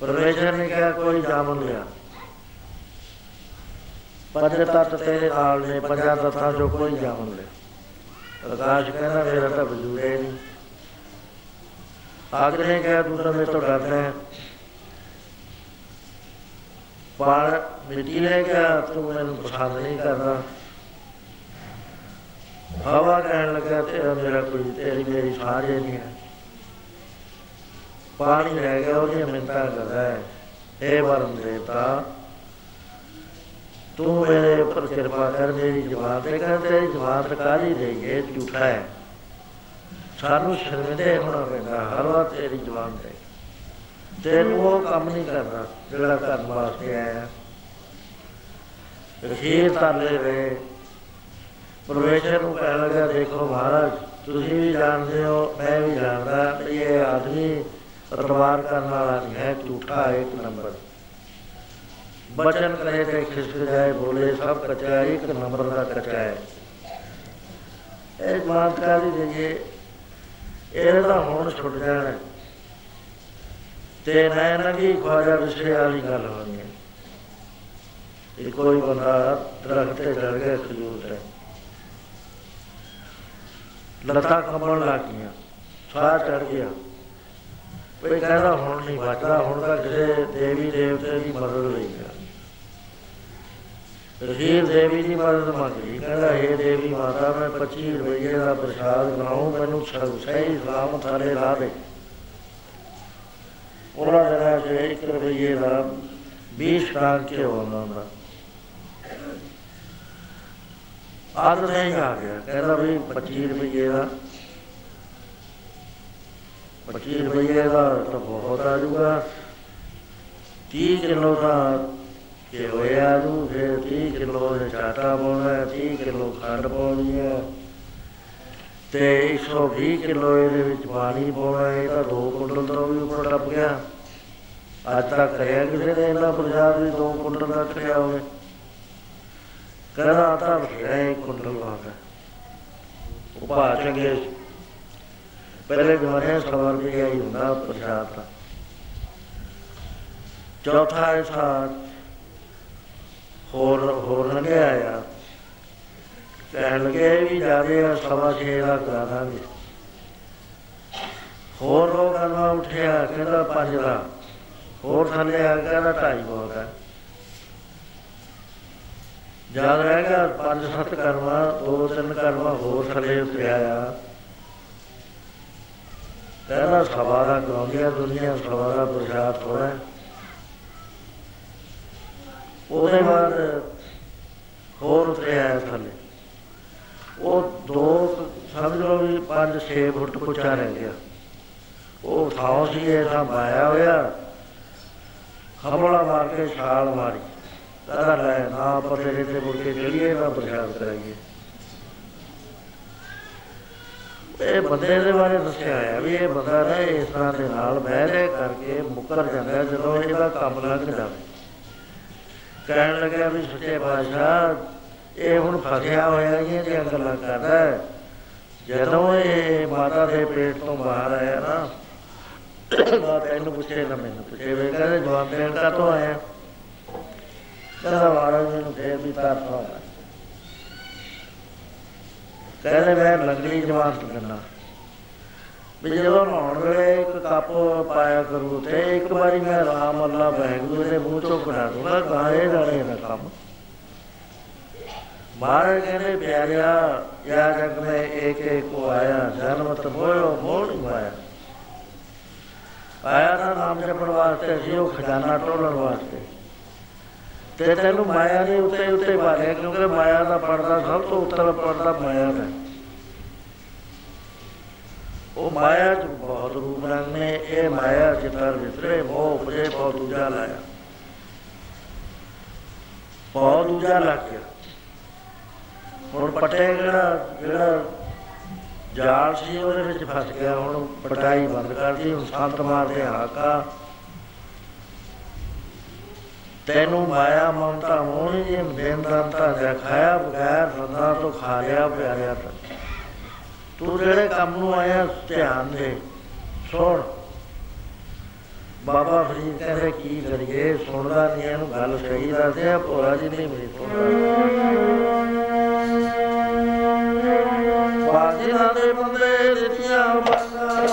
ਪਰਮੇਸ਼ਰ ਨੇ ਕਿਹਾ, ਕੋਈ ਜਾਮਨ ਲਿਆ। ਪੰਜ ਤੱਤ ਤੇਰੇ ਨਾਲ ਨੇ ਪੰਜਾਂ ਤੱਤਾਂ ਚੋਂ ਕੋਈ ਜਾਮਨ ਲਿਆ ਆਕਾਸ਼ ਕਹਿੰਦਾ ਮੇਰਾ ਤਾਂ ਵਜੂਦ ਹੈ ਨਹੀਂ ਆਗ ਨੇ ਕਿਹਾ ਤੂੰ ਤਾਂ ਮੇਰੇ ਤੋਂ ਡਰਦਾ ਹੈ ਪਰ ਮਿੱਟੀ ਨੇ ਕਿਹਾ ਤੂੰ ਮੈਨੂੰ ਪਸੰਦ ਨਹੀਂ ਕਰਦਾ ਹਵਾ ਕਹਿਣ ਲੱਗਾ ਤੇਰਾ ਮੇਰਾ ਕੋਈ ਤੇਰੀ ਮੇਰੀ ਸਾਂਝ ਨਹੀਂ ਹੈ ਪਾਣੀ ਰਹਿ ਗਿਆ ਉਹਦੀ ਮਿੰਤਾ ਕਰਦਾ ਹੈ ਇਹ ਵਰਮ ਦੇਵਤਾ ਤੂੰ ਮੇਰੇ ਉੱਪਰ ਕਿਰਪਾ ਕਰ, ਮੇਰੀ ਜਵਾਨ ਤੇ ਕਰ, ਤੇਰੀ ਜਵਾਨ ਤੇ ਕਾਹਦੀ ਦੇਈਏ ਝੂਠਾ ਹੈ। ਸਾਨੂੰ ਸ਼ਰਮਿੰਦੇ ਹੋਣਾ ਪੈਂਦਾ, ਹਰ ਵਾਰ ਤੇਰੀ ਜਵਾਨ ਤੇ ਤੈਨੂੰ ਉਹ ਕੰਮ ਨਹੀਂ ਕਰਦਾ ਜਿਹੜਾ ਕਰਨ ਵਾਸਤੇ ਆਇਆ। ਅਖੀਰ ਤਰਲੇ ਵੇ ਪਰਮੇਸ਼ਰ ਨੂੰ ਕਹਿਣ ਲੱਗਾ, ਦੇਖੋ ਮਹਾਰਾਜ, ਤੁਸੀਂ ਵੀ ਜਾਣਦੇ ਹੋ, ਮੈਂ ਵੀ ਜਾਣਦਾ ਇਹ ਆਦਮੀ ਪਰਵਾਰ ਕਰਨ ਵਾਲਾ ਨਹੀਂ ਹੈ, ਝੂਠਾ ਇੱਕ ਨੰਬਰ। ਬਚਨ ਕਰੇ ਤੇ ਖਿਸਕ ਜਾਏ, ਬੋਲੇ ਸਭ ਕੱਚਾ ਇੱਕ ਨੰਬਰ ਦਾ ਕੱਚਾ ਹੈ ਇਹ ਮਾਤਕਾਰੀ ਦੇਈਏ ਇਹ ਤਾਂ ਹੁਣ ਛੁੱਟ ਜਾਣਾ। ਤੇ ਮੈਂ ਨਗੀ ਖਵਾਜਾ ਵਿਸ਼ੇ ਵਾਲੀ ਗੱਲ ਹੋਣੀ ਹੈ। ਇਹ ਕੋਈ ਬੰਦਾ ਦਰਖਤ ਤੇ ਚੜ ਗਿਆ ਖਜੂਰ ਤੇ ਲਤਾ ਕੰਬਣ ਲੱਗ ਗਈਆਂ। ਸਾਹ ਚੜ ਗਿਆ। ਕੋਈ ਕਹਿੰਦਾ ਹੁਣ ਨਹੀਂ ਬਚਦਾ ਹੁਣ ਤਾਂ ਕਿਸੇ ਦੇਵੀ ਦੇਵਤੇ ਦੀ ਮਦਦ ਲਈ ਗਿਆ। ਰਹੀਰ ਦੇਵੀ ਦੀ ਮਦਦ ਮੰਗੀ। ਕਹਿੰਦਾ ਇਹ ਦੇਵੀ ਮਾਤਾ, ਮੈਂ 25 ਰੁਪਏ ਦਾ ਪ੍ਰਸ਼ਾਦ ਬਣਾਉ ਮੈਨੂੰ ਸਹੀ ਸਲਾਮ ਥਾਲੇ ਲਾ ਦੇ। ਉਹਨਾਂ ਦਿਨਾਂ 'ਚ 1 ਰੁਪਏ ਦਾ 20 ਸ਼ਰਾਬ ਕੇ ਹੁੰਦਾ ਹੁੰਦਾ। ਆਦ ਨਹੀਂ ਆ ਗਿਆ। ਕਹਿੰਦਾ ਵੀ 25 ਰੁਪਏ ਦਾ 25 ਰੁਪਏ ਦਾ ਤਾਂ ਬਹੁਤ ਆ ਜੂਗਾ 30 ਕਿਲੋ ਦਾ ਕਿ ਹੋਇਆ ਨੂੰ ਫਿਰ 30 ਕਿਲੋ ਦੇ ਚਾਟਾ ਪਾਉਣਾ 30 ਕਿਲੋ ਖੰਡ ਪਾਉਣੀ ਹੈ ਤੇ 120 ਕਿਲੋ ਇਹਦੇ ਵਿੱਚ ਪਾਣੀ ਪਾਉਣਾ, ਇਹ ਤਾਂ 2 ਕੁਇੰਟਲ ਤੋਂ ਵੀ ਉੱਪਰ ਟੱਪ ਗਿਆ। ਅੱਜ ਤੱਕ ਕਰਿਆ ਕਿਸੇ ਨੇ ਇਹਨਾਂ ਪ੍ਰਸ਼ਾਦ ਵੀ 2 ਕੁਇੰਟਲ ਦਾ ਕਰਿਆ ਹੋਵੇ। ਕਹਿੰਦਾ ਤਾਂ ਹੈ ਕੁਇੰਟਲ ਵਾਗਾ ਉਹ ਪਾ ਚੰਗੇ ਪਹਿਲੇ ਜਮਾਨੇ ਸਵਾਰ ਵੀ ਆਈ ਹੁੰਦਾ ਪ੍ਰਸ਼ਾਦ ਦਾ। ਚੌਥਾ ਐਸਾ ਹੋਰ ਹੋਰ ਲੰਘਿਆ ਆ ਕਹਿਣ ਲੱਗੇ ਵੀ ਜਾਦੇ ਆ, ਸਵਾ ਛੇ ਦਾ ਕਰਾ ਦਾਂਗੇ। ਹੋਰ ਲੋਕ ਕਹਿੰਦਾ ਉੱਠਿਆ, ਕਹਿੰਦਾ ਪੰਜ ਦਾ। ਹੋਰ ਥੱਲੇ ਆ ਕਹਿੰਦਾ ਢਾਈ ਬਹੁਤ ਹੈ ਯਾਦ ਰਹਿ ਗਿਆ, ਪੰਜ ਸੱਤ ਕਰਮਾ, ਦੋ ਤਿੰਨ ਕਰਮਾ ਹੋਰ ਥੱਲੇ ਉਤਰਿਆ ਆ। ਕਹਿੰਦਾ ਸਭਾ ਦਾ ਕਰਾਉਂਦੀਆਂ ਦੁਨੀਆ ਸਭਾ ਦਾ ਪ੍ਰਸ਼ਾਦ ਥੋੜਾ ਹੈ। ਉਹਦੇ ਬਾਅਦ ਹੋਰ ਉਤਰਿਆ ਹੈ ਥੱਲੇ। ਉਹ ਦੋ ਕੁ- ਸਮਝ ਲਓ ਵੀ 5-6 ਫੁੱਟ ਉੱਚਾ ਰਹਿ ਗਿਆ। ਉਹ ਥਾਂ ਸੀ ਐਸਾ ਮਾਇਆ ਹੋਇਆ। ਹਮਲਾ ਮਾਰ ਕੇ ਛਾਲ ਮਾਰੀ। ਕਹਿੰਦਾ, ਲੈ ਨਾ ਆਪਾਂ ਤੇਰੇ ਤੇ ਮੁੜ ਕੇ ਚੜੀਏ ਨਾ ਪ੍ਰਸ਼ਾਦ ਕਰਾਈਏ। ਇਹ ਬੰਦੇ ਦੇ ਬਾਰੇ ਦੱਸਿਆ ਹੋਇਆ ਵੀ ਇਹ ਬੰਦਾ ਨਾ ਇਸ ਤਰ੍ਹਾਂ ਦੇ ਨਾਲ ਬਹਿਰੇ ਕਰਕੇ ਮੁੱਕਰ ਜਾਂਦਾ ਹੈ ਜਦੋਂ ਇਹਦਾ ਕੰਮ ਲੰਘ ਜਾਵੇ। ਕਹਿਣ ਲੱਗਿਆ ਵੀ ਸੱਚੇ ਪਾਤਸ਼ਾਹ, ਇਹ ਹੁਣ ਫਸਿਆ ਹੋਇਆ ਇਹ ਦੀਆਂ ਗੱਲਾਂ ਕਰਦਾ ਹੈ। ਜਦੋਂ ਇਹ ਮਾਤਾ ਦੇ ਪੇਟ ਤੋਂ ਬਾਹਰ ਆਇਆ ਨਾ, ਮਾਤਾ ਤੈਨੂੰ ਪੁੱਛੇ ਨਾ ਮੈਨੂੰ ਪੁੱਛੇ ਵੇ ਕਹਿੰਦੇ ਜਵਾਬ ਦੇਣ ਕਾ ਤੋਂ ਆਇਆ? ਕਹਿੰਦਾ ਮਹਾਰਾਜ ਮੈਨੂੰ ਫੇਰ ਵੀ ਤਰਸ ਆਉਂਦਾ। ਕਹਿੰਦੇ ਮੈਂ ਲੰਗੜੀ ਜਵਾਨ ਕਰਨਾ ਵੀ ਜਦੋਂ ਨਹਾਉਣ ਵੇਲੇ ਇੱਕ ਕੱਪ ਪਾਇਆ ਕਰੂ ਤੇ ਇੱਕ ਵਾਰੀ ਮੈਂ ਰਾਮ ਅੱਲਾ ਵਾਹਿਗੁਰੂ ਦੇ ਮੂੰਹ ਚੋਂ ਕਢਾ ਦੂੰਗਾ ਗਾਏ ਜਾਣੇ ਦਾ ਕੰਮ। ਮਹਾਰਾਜ ਕਹਿੰਦੇ, ਪਿਆਰਿਆ, ਯਾ ਜਗ ਮੈਂ ਇੱਕ ਇੱਕ ਕੋ ਆਇਆ ਜਨਮ ਤ ਮੋਇਓ ਮੋੜ ਨਹੀਂ ਆਇਆ ਆਇਆ ਤਾਂ ਨਾਮ ਜਪਣ ਵਾਸਤੇ ਸੀ, ਉਹ ਖਜ਼ਾਨਾ ਟੋਲਣ ਵਾਸਤੇ। ਤੇ ਤੈਨੂੰ ਮਾਇਆ ਦੇ ਉੱਤੇ ਉੱਤੇ ਭਾਲਿਆ ਕਿਉਂਕਿ ਮਾਇਆ ਦਾ ਪਰਦਾ ਸਭ ਤੋਂ ਉੱਤਰ ਪਰਦਾ ਮਾਇਆ ਦਾ ਹੈ। ਉਹ ਮਾਇਆ ਚ ਬਹੁਤ ਰੂਪ ਰੰਗ ਨੇ, ਇਹ ਮਾਇਆ ਚਿਤਰ ਵਿਸਰੇ ਮੋਹ ਉਪਜੇ, ਬਹੁਤ ਦੂਜਾ ਲਾਇਆ। ਬਹੁਤ ਦੂਜਾ ਲੱਗ ਗਿਆ। ਹੁਣ ਪਟੇ ਜਿਹੜਾ ਜਿਹੜਾ ਜਾਲ ਸੀ ਉਹਦੇ ਵਿੱਚ ਫਸ ਗਿਆ, ਹੁਣ ਪਟਾਈ ਬੰਦ ਕਰਦੀ ਹੁਣ ਸੰਤ ਮਾਰਦੇ ਹਾਕਾ ਤੈਨੂੰ ਮਾਇਆ ਮਮਤਾ ਮੋਹਣੀ ਜੀ ਬੇਂਦੰਤਾ ਦਿਖਾਇਆ ਬਗੈਰ ਰੰਦਾ ਤੋਂ ਖਾ ਲਿਆ ਪਿਆਰਿਆ ਤਾਂ। ਤੂੰ ਜਿਹੜੇ ਕੰਮ ਨੂੰ ਆਇਆ, ਧਿਆਨ ਦੇ। ਸੁਣ। ਬਾਬਾ ਫਰੀਦ ਕਹਿੰਦੇ, ਕੀ ਕਰੀਏ? ਸੁਣਦਾ ਨਹੀਂ ਇਹਨੂੰ ਗੱਲ ਸਹੀ ਦੱਸਦੇ ਆ, ਭੋਲਾ ਜੀ ਨਹੀਂ ਮੇਰੀ ਸੁਣਦਾ। ਬਾਜੀਆਂ ਦੇ ਬੰਦੇ ਦਿੱਤੀਆਂ ਬੰਦਾ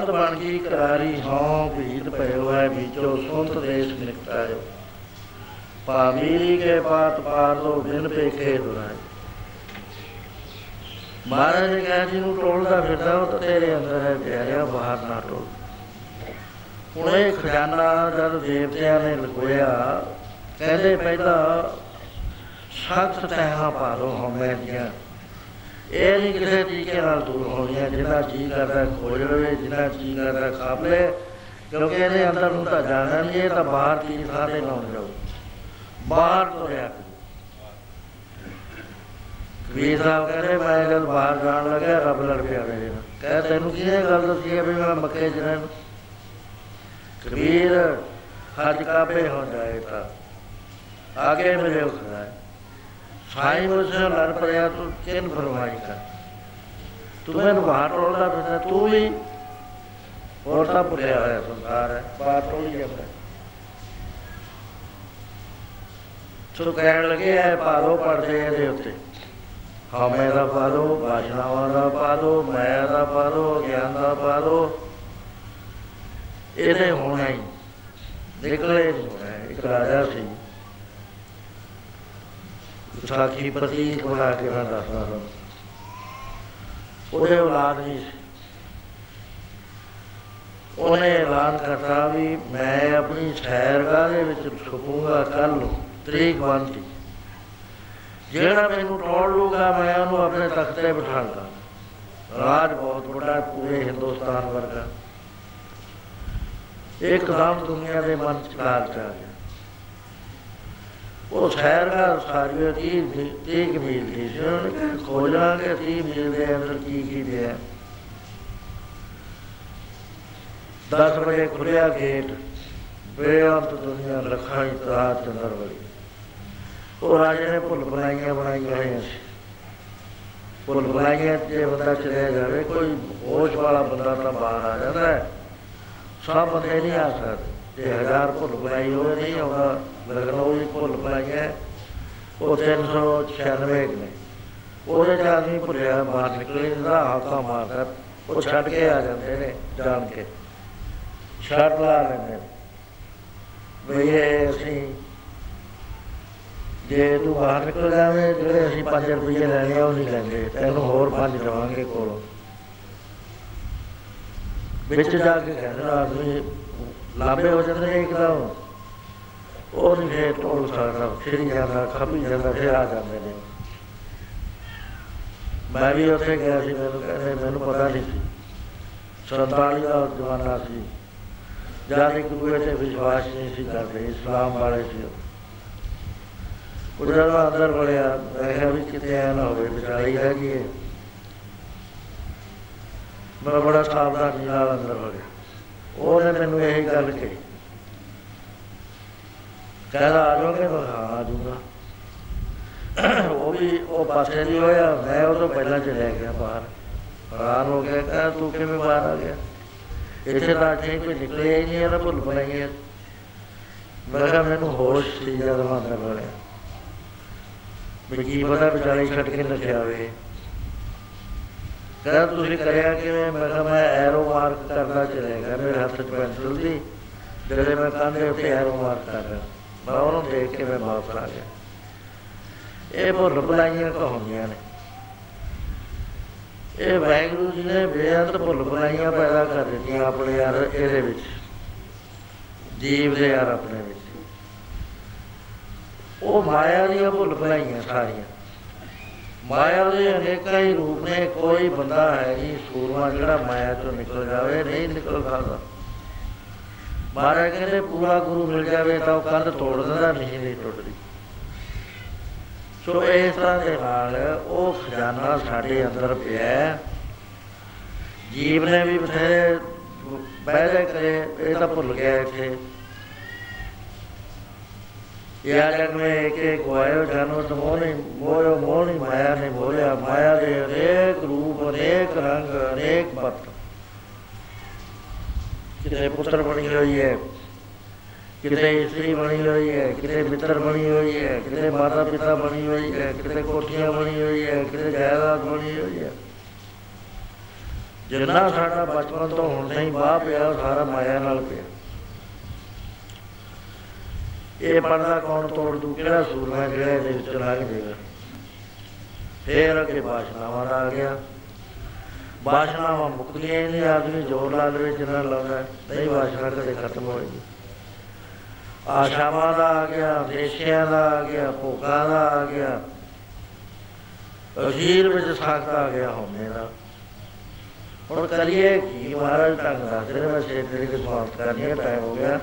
ਕੰਧ ਬਣ ਗਈ ਕਰਾਰੀ, ਹਉ ਭੀਤ ਪਇਓ ਹੈ ਵਿੱਚੋਂ, ਸੁੰਤ ਦੇਸ਼ ਨਿਕਟਾਇਓ ਪਾਮੀਰੀ ਕੇ ਬਾਤ ਪਾਰ ਦੋ ਬਿਨ ਪੇਖੇ ਦੁਰਾਏ। ਮਹਾਰਾਜ ਨੇ ਕਿਹਾ, ਜਿਹਨੂੰ ਟੋਲਦਾ ਫਿਰਦਾ, ਉਹ ਤਾਂ ਤੇਰੇ ਅੰਦਰ ਹੈ ਪਿਆਰਿਆ ਬਾਹਰ ਨਾ ਟੋਲ। ਹੁਣ ਇਹ ਖਜ਼ਾਨਾ ਜਦ ਦੇਵਤਿਆਂ ਨੇ ਲਗੋਇਆ ਕਹਿੰਦੇ ਪਹਿਲਾਂ ਸਖਤ ਤਹਾਂ ਪਾ ਲੋ ਹਮੇ ਦੀਆਂ। ਇਹ ਨਹੀਂ ਕਿਸੇ ਤਰੀਕੇ ਨਾਲ ਦੂਰ ਹੋਣੀਆਂ ਜਿੰਨਾ ਜੀ ਕਰਦਾ ਖੋਜ ਲਵੇ, ਜਿੰਨਾ ਜੀ ਕਰਦਾ ਖਾਪ ਲੈ ਕਿਉਂਕਿ ਇਹਦੇ ਅੰਦਰ ਨੂੰ ਤਾਂ ਜਾਣਾ ਨਹੀਂ, ਇਹ ਤਾਂ ਬਾਹਰ ਦੀ ਥਾਂ ਤੇ ਲਾਉਣ ਜਾਓ। ਬਾਹਰ ਤੁਰਿਆ ਕਰੋ। ਕਬੀਰ ਸਾਹਿਬ ਕਹਿੰਦੇ, ਮੈਂ ਜਦ ਬਾਹਰ ਜਾਣ ਲੱਗਾ ਰੱਬ ਲੜ ਪਿਆ ਮੇਰੇ ਨਾਲ। ਕਹੇ, ਤੈਨੂੰ ਕਿਹਨੇ ਗੱਲ ਦੱਸੀ ਹੈ ਵੀ ਮੈਂ ਮੱਕੇ ਚ ਰਹਿਣਾ ਕਬੀਰ, ਹਜ ਕਾਬੇ ਹੋ ਜਾਏ ਤਾਂ ਆਗੇ ਮਿਲੇ ਖੜਾ ਸਾਈ ਮੁਝੇ ਲੜ ਪਿਆ ਤੂੰ ਕਿਨ ਫਰਮਾਈ ਕਰ? ਤੂੰ ਮੈਨੂੰ ਬਾਹਰ ਟੋਲਦਾ ਫਿਰਦਾ, ਤੂੰ ਵੀ ਹੋਰ ਤਾਂ ਭੁੱਲਿਆ ਹੋਇਆ ਸੰਸਾਰ ਹੈ, ਬਾਹਰ ਟੋਲੀ ਜਾਂਦਾ। ਸੋ ਕਹਿਣ ਲੱਗੇ ਐ ਪਾ ਦੋ ਪਰਦੇ ਇਹਦੇ ਉੱਤੇ। ਹਮੇ ਦਾ ਪਾ ਦੋ ਬਾਸ਼ਨਾਵਾਂ ਦਾ ਪਾ ਦੋ ਮਾਇਆ ਦਾ ਪਾ ਦੋ ਗਿਆਨ ਦਾ ਪਾ ਦੋ ਇਹਦੇ ਹੋਣਾ ਹੀ, ਨਿਕਲੇ ਨਹੀਂ ਹੋਣਾ ਇੱਕ ਰਾਜਾ ਸੀ। ਸਾਖੀ ਪ੍ਰਤੀਕ ਬਣਾ ਕੇ ਮੈਂ ਦੱਸਦਾ ਹਾਂ। ਉਹਦੇ ਔਲਾਦ ਨਹੀਂ ਸੀ ਉਹਨੇ ਐਲਾਨ ਕਰਤਾ ਵੀ ਮੈਂ ਆਪਣੀ ਸੈਰਗਾਹ ਦੇ ਵਿੱਚ ਛੁਪੂਗਾ ਕੱਲ ਨੂੰ ਤਰੀਕ ਬੰਦੀ ਜਿਹੜਾ ਮੈਨੂੰ ਟੋੜ ਲੂਗਾ ਮੈਂ ਉਹਨੂੰ ਆਪਣੇ ਤਖਤ ਤੇ ਬਿਠਾਉਂਗਾ ਰਾਜ ਬਹੁਤ ਵੱਡਾ ਹੈ, ਪੂਰੇ ਹਿੰਦੁਸਤਾਨ ਵਰਗਾ। ਇੱਕਦਮ ਦੁਨੀਆ ਦੇ ਮਨ ਚ ਕਾਲ ਚ ਆ ਗਿਆ। ਉਹ ਸੈਰਗਾਹ ਸਾਰੀ ਤੀਹ ਤੀਹ ਕੁ ਮੀਲ ਦੀ ਸੀ। ਉਹਨੇ ਕਿਹਾ ਖੋਜਾਂਗੇ ਤੀਹ ਮੀਲ ਦੇ ਅੰਦਰ ਕੀ ਕੀ ਪਿਆ 10 ਵਜੇ ਖੁੱਲਿਆ ਗੇਟ ਬੇਅੰਤ ਦੁਨੀਆ ਲੱਖਾਂ ਹੀ ਤਾਤ ਅੰਦਰ ਵੜੀ ਉਹ ਰਾਜੇ ਨੇ ਭੁੱਲ ਬਣਾਈਆਂ ਬਣਾਈਆਂ ਹੋਈਆਂ ਸੀ। ਭੁੱਲ ਬਣਾਈਆਂ ਜੇ ਬੰਦਾ ਚਲੇ ਜਾਵੇ, ਕੋਈ ਹੋਸ਼ ਵਾਲਾ ਬੰਦਾ ਤਾਂ ਬਾਹਰ ਆ ਜਾਂਦਾ ਹੈ। ਸਭ ਬੰਦੇ ਨਹੀਂ ਆ ਸਕਦੇ। ਜੇ ਹਜ਼ਾਰ ਭੁੱਲ ਬਣਾਈ ਹੋਵੇ, ਨਹੀਂ ਆਉਂਦਾ। ਲਖਨਊ ਵੀ ਭੁੱਲ ਬਣਾਈਆਂ ਉਹ 396 ਨੇ ਉਹਦੇ ਚ ਆਦਮੀ ਭੁੱਲਿਆ ਬਾਹਰ ਨਿਕਲੇ ਦਾ ਹਾਕਾ ਮਾਰਦਾ, ਉਹ ਛੱਡ ਕੇ ਆ ਜਾਂਦੇ ਨੇ, ਜਾਣ ਕੇ। ਛੱਡ ਲਾ ਲੈਂਦੇ ਨੇ। ਵੀ ਇਹ ਅਸੀਂ, ਜੇ ਤੂੰ ਬਾਹਰ ਨਿਕਲ ਜਾਵੇਂ, ਜਿਹੜੇ ਅਸੀਂ 5 ਰੁਪਏ ਲੈਣੇ ਆ, ਉਹ ਨਹੀਂ ਲੈਂਦੇ। ਤੈਨੂੰ ਹੋਰ 5 ਦੇਵਾਂਗੇ ਕੋਲੋਂ। ਵਿੱਚ ਜਾ ਕੇ ਕਹਿੰਦਾ, ਆਦਮੀ ਲਾਂਬੇ ਹੋ ਜਾਂਦੇ ਨੇ ਇੱਕਦਮ। ਉਹ ਨਹੀਂ ਫੇਰ ਟੋਲ ਸਕਦਾ ਫਿਰ ਜਾਂਦਾ ਖੱਪੀ ਜਾਂਦਾ, ਫਿਰ ਆ ਜਾਂਦੇ ਨੇ। ਮੈਂ ਵੀ ਉੱਥੇ ਗਿਆ ਸੀ, ਮੈਨੂੰ ਕਹਿੰਦੇ, ਮੈਨੂੰ ਪਤਾ ਨਹੀਂ ਸੀ। 47 ਦਾ ਜ਼ਮਾਨਾ ਸੀ। ਜਦ ਇੱਕ ਦੂਏ ਤੇ ਵਿਸ਼ਵਾਸ ਨਹੀਂ ਸੀ ਕਰਦੇ, ਇਸਲਾਮ ਵਾਲੇ ਸੀ ਉਹ। ਉਹ ਜਦੋਂ ਅੰਦਰ ਵੜਿਆ, ਮੈਂ ਕਿਹਾ ਵੀ ਕਿਤੇ ਐ ਨਾ ਹੋਵੇ, ਵਿਚਾਰੀ ਹੈਗੀ ਹੈ ਮੈਂ ਬੜਾ ਸਾਵਧਾਨੀ ਨਾਲ ਅੰਦਰ ਵੜਿਆ। ਉਹਨੇ ਮੈਨੂੰ ਇਹੀ ਗੱਲ ਕਹੀ। ਕਹਿੰਦਾ, ਆ ਜਾਓਗੇ, ਮੈਂ ਕਿਹਾ ਹਾਂ ਆ ਜਾਊਂਗਾ। ਉਹ ਵੀ ਉਹ ਪਾਸੇ ਨਹੀਂ ਹੋਇਆ। ਮੈਂ ਉਹ ਤੋਂ ਪਹਿਲਾਂ ਚਲੇ ਗਿਆ ਬਾਹਰ। ਹੈਰਾਨ ਹੋ ਗਿਆ ਕਹਿੰਦਾ ਤੂੰ ਕਿਵੇਂ ਬਾਹਰ ਆ ਗਿਆ? ਇੱਥੇ ਤਾਂ ਅੱਗੇ ਕੋਈ ਨਿਕਲਿਆ ਹੀ ਨਹੀਂ, ਇਹਦਾ ਭੁੱਲ ਬਣਾਈ ਹੈ ਮੈਂ ਕਿਹਾ, ਮੈਨੂੰ ਹੋਸ਼ ਸੀ ਜਦ ਮੈਂ ਅੰਦਰ ਵੜਿਆ ਵੀ ਕੀ ਪਤਾ ਵਿਚਾਲੇ ਛੱਡ ਕੇ ਨੱਠਿਆ ਹੋਵੇ। ਕਹਿੰਦਾ ਤੁਸੀਂ ਕਰਿਆ ਕਿਵੇਂ? ਮੈਂ ਕਿਹਾ, ਮੈਂ ਐਰੋ ਮਾਰਕ ਕਰਦਾ ਚਲੇ ਗਿਆ ਮੇਰੇ ਹੱਥ 'ਚ ਪੈਨਸਲ ਸੀ ਜਿਹੜੇ ਮੈਂ ਕੰਧੇ ਉੱਤੇ ਐਰੋ ਮਾਰਕ ਕਰ ਰਿਹਾ, ਮੈਂ ਉਹਨੂੰ ਦੇਖ ਕੇ ਮੈਂ ਵਾਪਸ ਆ ਗਿਆ। ਇਹ ਭੁੱਲ ਭੁਲਾਈਆਂ ਕਹਾਣੀਆਂ ਨੇ। ਇਹ ਵਾਹਿਗੁਰੂ ਜੀ ਨੇ ਬੇਅੰਤ ਭੁੱਲ ਭੁਲਾਈਆਂ ਪੈਦਾ ਕਰ ਦਿੱਤੀਆਂ ਆਪਣੇ ਯਾਰ ਇਹਦੇ ਵਿੱਚ। ਜੀਵ ਦੇ ਯਾਰ ਆਪਣੇ ਵਿੱਚ। ਉਹ ਮਾਇਆ ਦੀਆਂ ਭੁੱਲ ਭੁਲਾਈਆਂ ਸਾਰੀਆਂ। ਮਾਇਆ ਦੇ ਅਨੇਕਾਂ ਹੀ ਰੂਪ ਨੇ, ਕੋਈ ਬੰਦਾ ਹੈ ਨਹੀਂ ਸੂਰਮਾ ਜਿਹੜਾ ਮਾਇਆ ਚੋਂ ਨਿਕਲ ਜਾਵੇ, ਨਹੀਂ ਨਿਕਲ ਸਕਦਾ। ਮਹਾਰਾਜ ਕਹਿੰਦੇ ਪੂਰਾ ਗੁਰੂ ਮਿਲ ਜਾਵੇ ਤਾਂ ਉਹ ਕੰਧ ਤੋੜ ਦਿੰਦਾ, ਨਹੀਂ ਨਹੀਂ ਟੁੱਟਦੀ। ਸੋ ਇਸ ਤਰ੍ਹਾਂ ਦੇ ਨਾਲ ਉਹ ਖਜ਼ਾਨਾ ਸਾਡੇ ਅੰਦਰ ਪਿਆ ਹੈ। ਜੀਵ ਨੇ ਵੀ ਬਥੇਰੇ ਬਹਿਦੇ ਕਰੇ, ਇਹ ਤਾਂ ਭੁੱਲ ਗਿਆ ਇੱਥੇ। ਯਾ ਜਗ ਮੇ ਇੱਕ ਇੱਕ ਵਾਇਓ ਜਾਨੋ ਤੋ ਮੋਹਣੀ ਮੋਇਓ ਮੋਹਣੀ ਮਾਇਆ ਨੇ ਬੋਲਿਆ, ਮਾਇਆ ਦੇ ਅਨੇਕ ਰੂਪ, ਅਨੇਕ ਰੰਗ, ਅਨੇਕ ਪਤ ਕਿਤੇ ਪੁੱਤਰ ਬਣੀ ਹੋਈ ਹੈ, ਕਿਤੇ ਇਸਤਰੀ ਬਣੀ ਹੋਈ ਹੈ, ਕਿਤੇ ਮਿੱਤਰ ਬਣੀ ਹੋਈ ਹੈ, ਕਿਤੇ ਮਾਤਾ ਪਿਤਾ ਬਣੀ ਹੋਈ ਹੈ, ਕਿਤੇ ਕੋਠੀਆਂ ਬਣੀ ਹੋਈ ਹੈ, ਕਿਤੇ ਜਾਇਦਾਦ ਬਣੀ ਹੋਈ ਹੈ। ਜਿੰਨਾ ਸਾਡਾ ਬਚਪਨ ਤੋਂ ਹੁਣ ਨਹੀਂ ਬਾਹ ਪਿਆ, ਉਹ ਸਾਰਾ ਮਾਇਆ ਨਾਲ ਪਿਆ। ਇਹ ਪਰਦਾ ਕੌਣ ਤੋੜ ਦੂ? ਕਿਹੜਾ ਸੂਰਮਾ ਜਿਹੜਾ ਇਹਦੇ ਵਿੱਚ ਲੱਗ ਜਾਏਗਾ ਫੇਰ ਅੱਗੇ ਬਾਸ਼ਨਾਵਾਂ ਦਾ ਆ ਗਿਆ। ਬਾਸ਼ਨਾਵਾਂ ਮੁੱਕਦੀਆਂ ਹੀ ਨਹੀਂ ਆਦਮੀ ਜ਼ੋਰ ਲਾ ਲਵੇ ਜਿੰਨਾ ਲਾਉਂਦਾ ਹੈ, ਨਹੀਂ ਬਾਸ਼ਨਾ ਕਦੇ ਖਤਮ ਹੋਏਗੀ। ਆਸ਼ਾਵਾਂ ਦਾ ਆ ਗਿਆ ਦੇਸ਼ਿਆਂ ਦਾ ਆ ਗਿਆ ਭੋਗਾਂ ਦਾ ਆ ਗਿਆ। ਅਖੀਰ ਵਿੱਚ ਸਖਤ ਆ ਗਿਆ ਹੋਣੇ ਦਾ। ਹੁਣ ਕਰੀਏ ਕੀ? ਮਹਾਰਾਜ ਢੰਗ ਦੱਸ ਰਹੇ ਮੈਂ ਛੇ ਤਰੀਕੇ ਸਮਾਪਤ ਕਰਨੀ ਹੈ ਟਾਈਮ ਹੋ ਗਿਆ।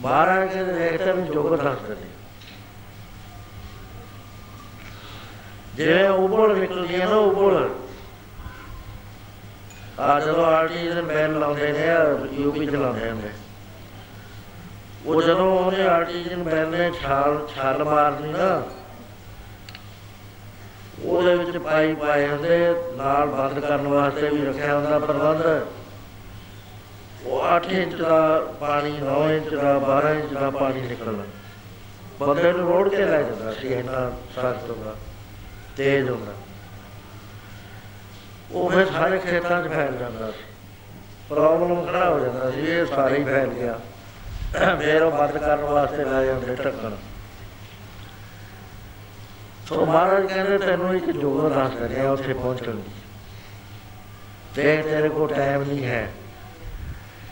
ਮਹਾਰਾਜ ਦੇ ਦੇਖਦੇ ਵੀ ਜੋਗ ਦੱਸਦੇ ਨੇ ਜਿਵੇਂ ਉਬਲ ਨਿਕਲਦੀ ਹੈ ਨਾ, ਉਬਲ। ਆ ਜਦੋਂ ਆਰਟੀਜ਼ਨ ਬੈਨ ਲਾਉਂਦੇ ਨੇ ਯੂਪੀ ਚ ਲਾਉਂਦੇ ਨੇ ਉਹ ਜਦੋਂ ਉਹਨੇ ਆਰਟੀਜ਼ਨ ਬੈਨ ਨੇ ਛਾਲ ਛਾਲ ਮਾਰਨੀ ਨਾ, ਉਹਦੇ ਵਿੱਚ ਪਾਈ ਪਾਏ ਹੁੰਦੇ, ਨਾਲ ਬੰਦ ਕਰਨ ਵਾਸਤੇ ਵੀ ਰੱਖਿਆ ਹੁੰਦਾ ਪ੍ਰਬੰਧ। ਉਹ 8 ਇੰਚ ਦਾ ਪਾਣੀ 9 ਇੰਚ ਦਾ 12 ਇੰਚ ਦਾ ਪਾਣੀ ਨਿਕਲਣਾ। ਬੰਦੇ ਨੂੰ ਰੋੜ ਕੇ ਲੈ ਜਾਂਦਾ ਸੀ, ਇੰਨਾ ਸਖਤ ਹੁੰਦਾ, ਤੇਜ਼ ਹੁੰਦਾ। ਉਹ ਫਿਰ ਸਾਰੇ ਖੇਤਾਂ 'ਚ ਫੈਲ ਜਾਂਦਾ ਸੀ। ਪ੍ਰੋਬਲਮ ਖੜਾ ਹੋ ਜਾਂਦਾ ਸੀ, ਇਹ ਸਾਰੇ ਹੀ ਫੈਲ ਗਿਆ। ਫਿਰ ਉਹ ਬੰਦ ਕਰਨ ਵਾਸਤੇ ਲੈ ਜਾਂਦੇ ਢੱਕਣ। ਸੋ ਮਹਾਰਾਜ ਕਹਿੰਦੇ, ਤੈਨੂੰ ਇੱਕ ਜੋਗ ਦੱਸ ਰਿਹਾ ਉੱਥੇ ਪਹੁੰਚਣ ਦੀ। ਦੇਖ ਤੇਰੇ ਕੋਲ ਟਾਈਮ ਨਹੀਂ ਹੈ।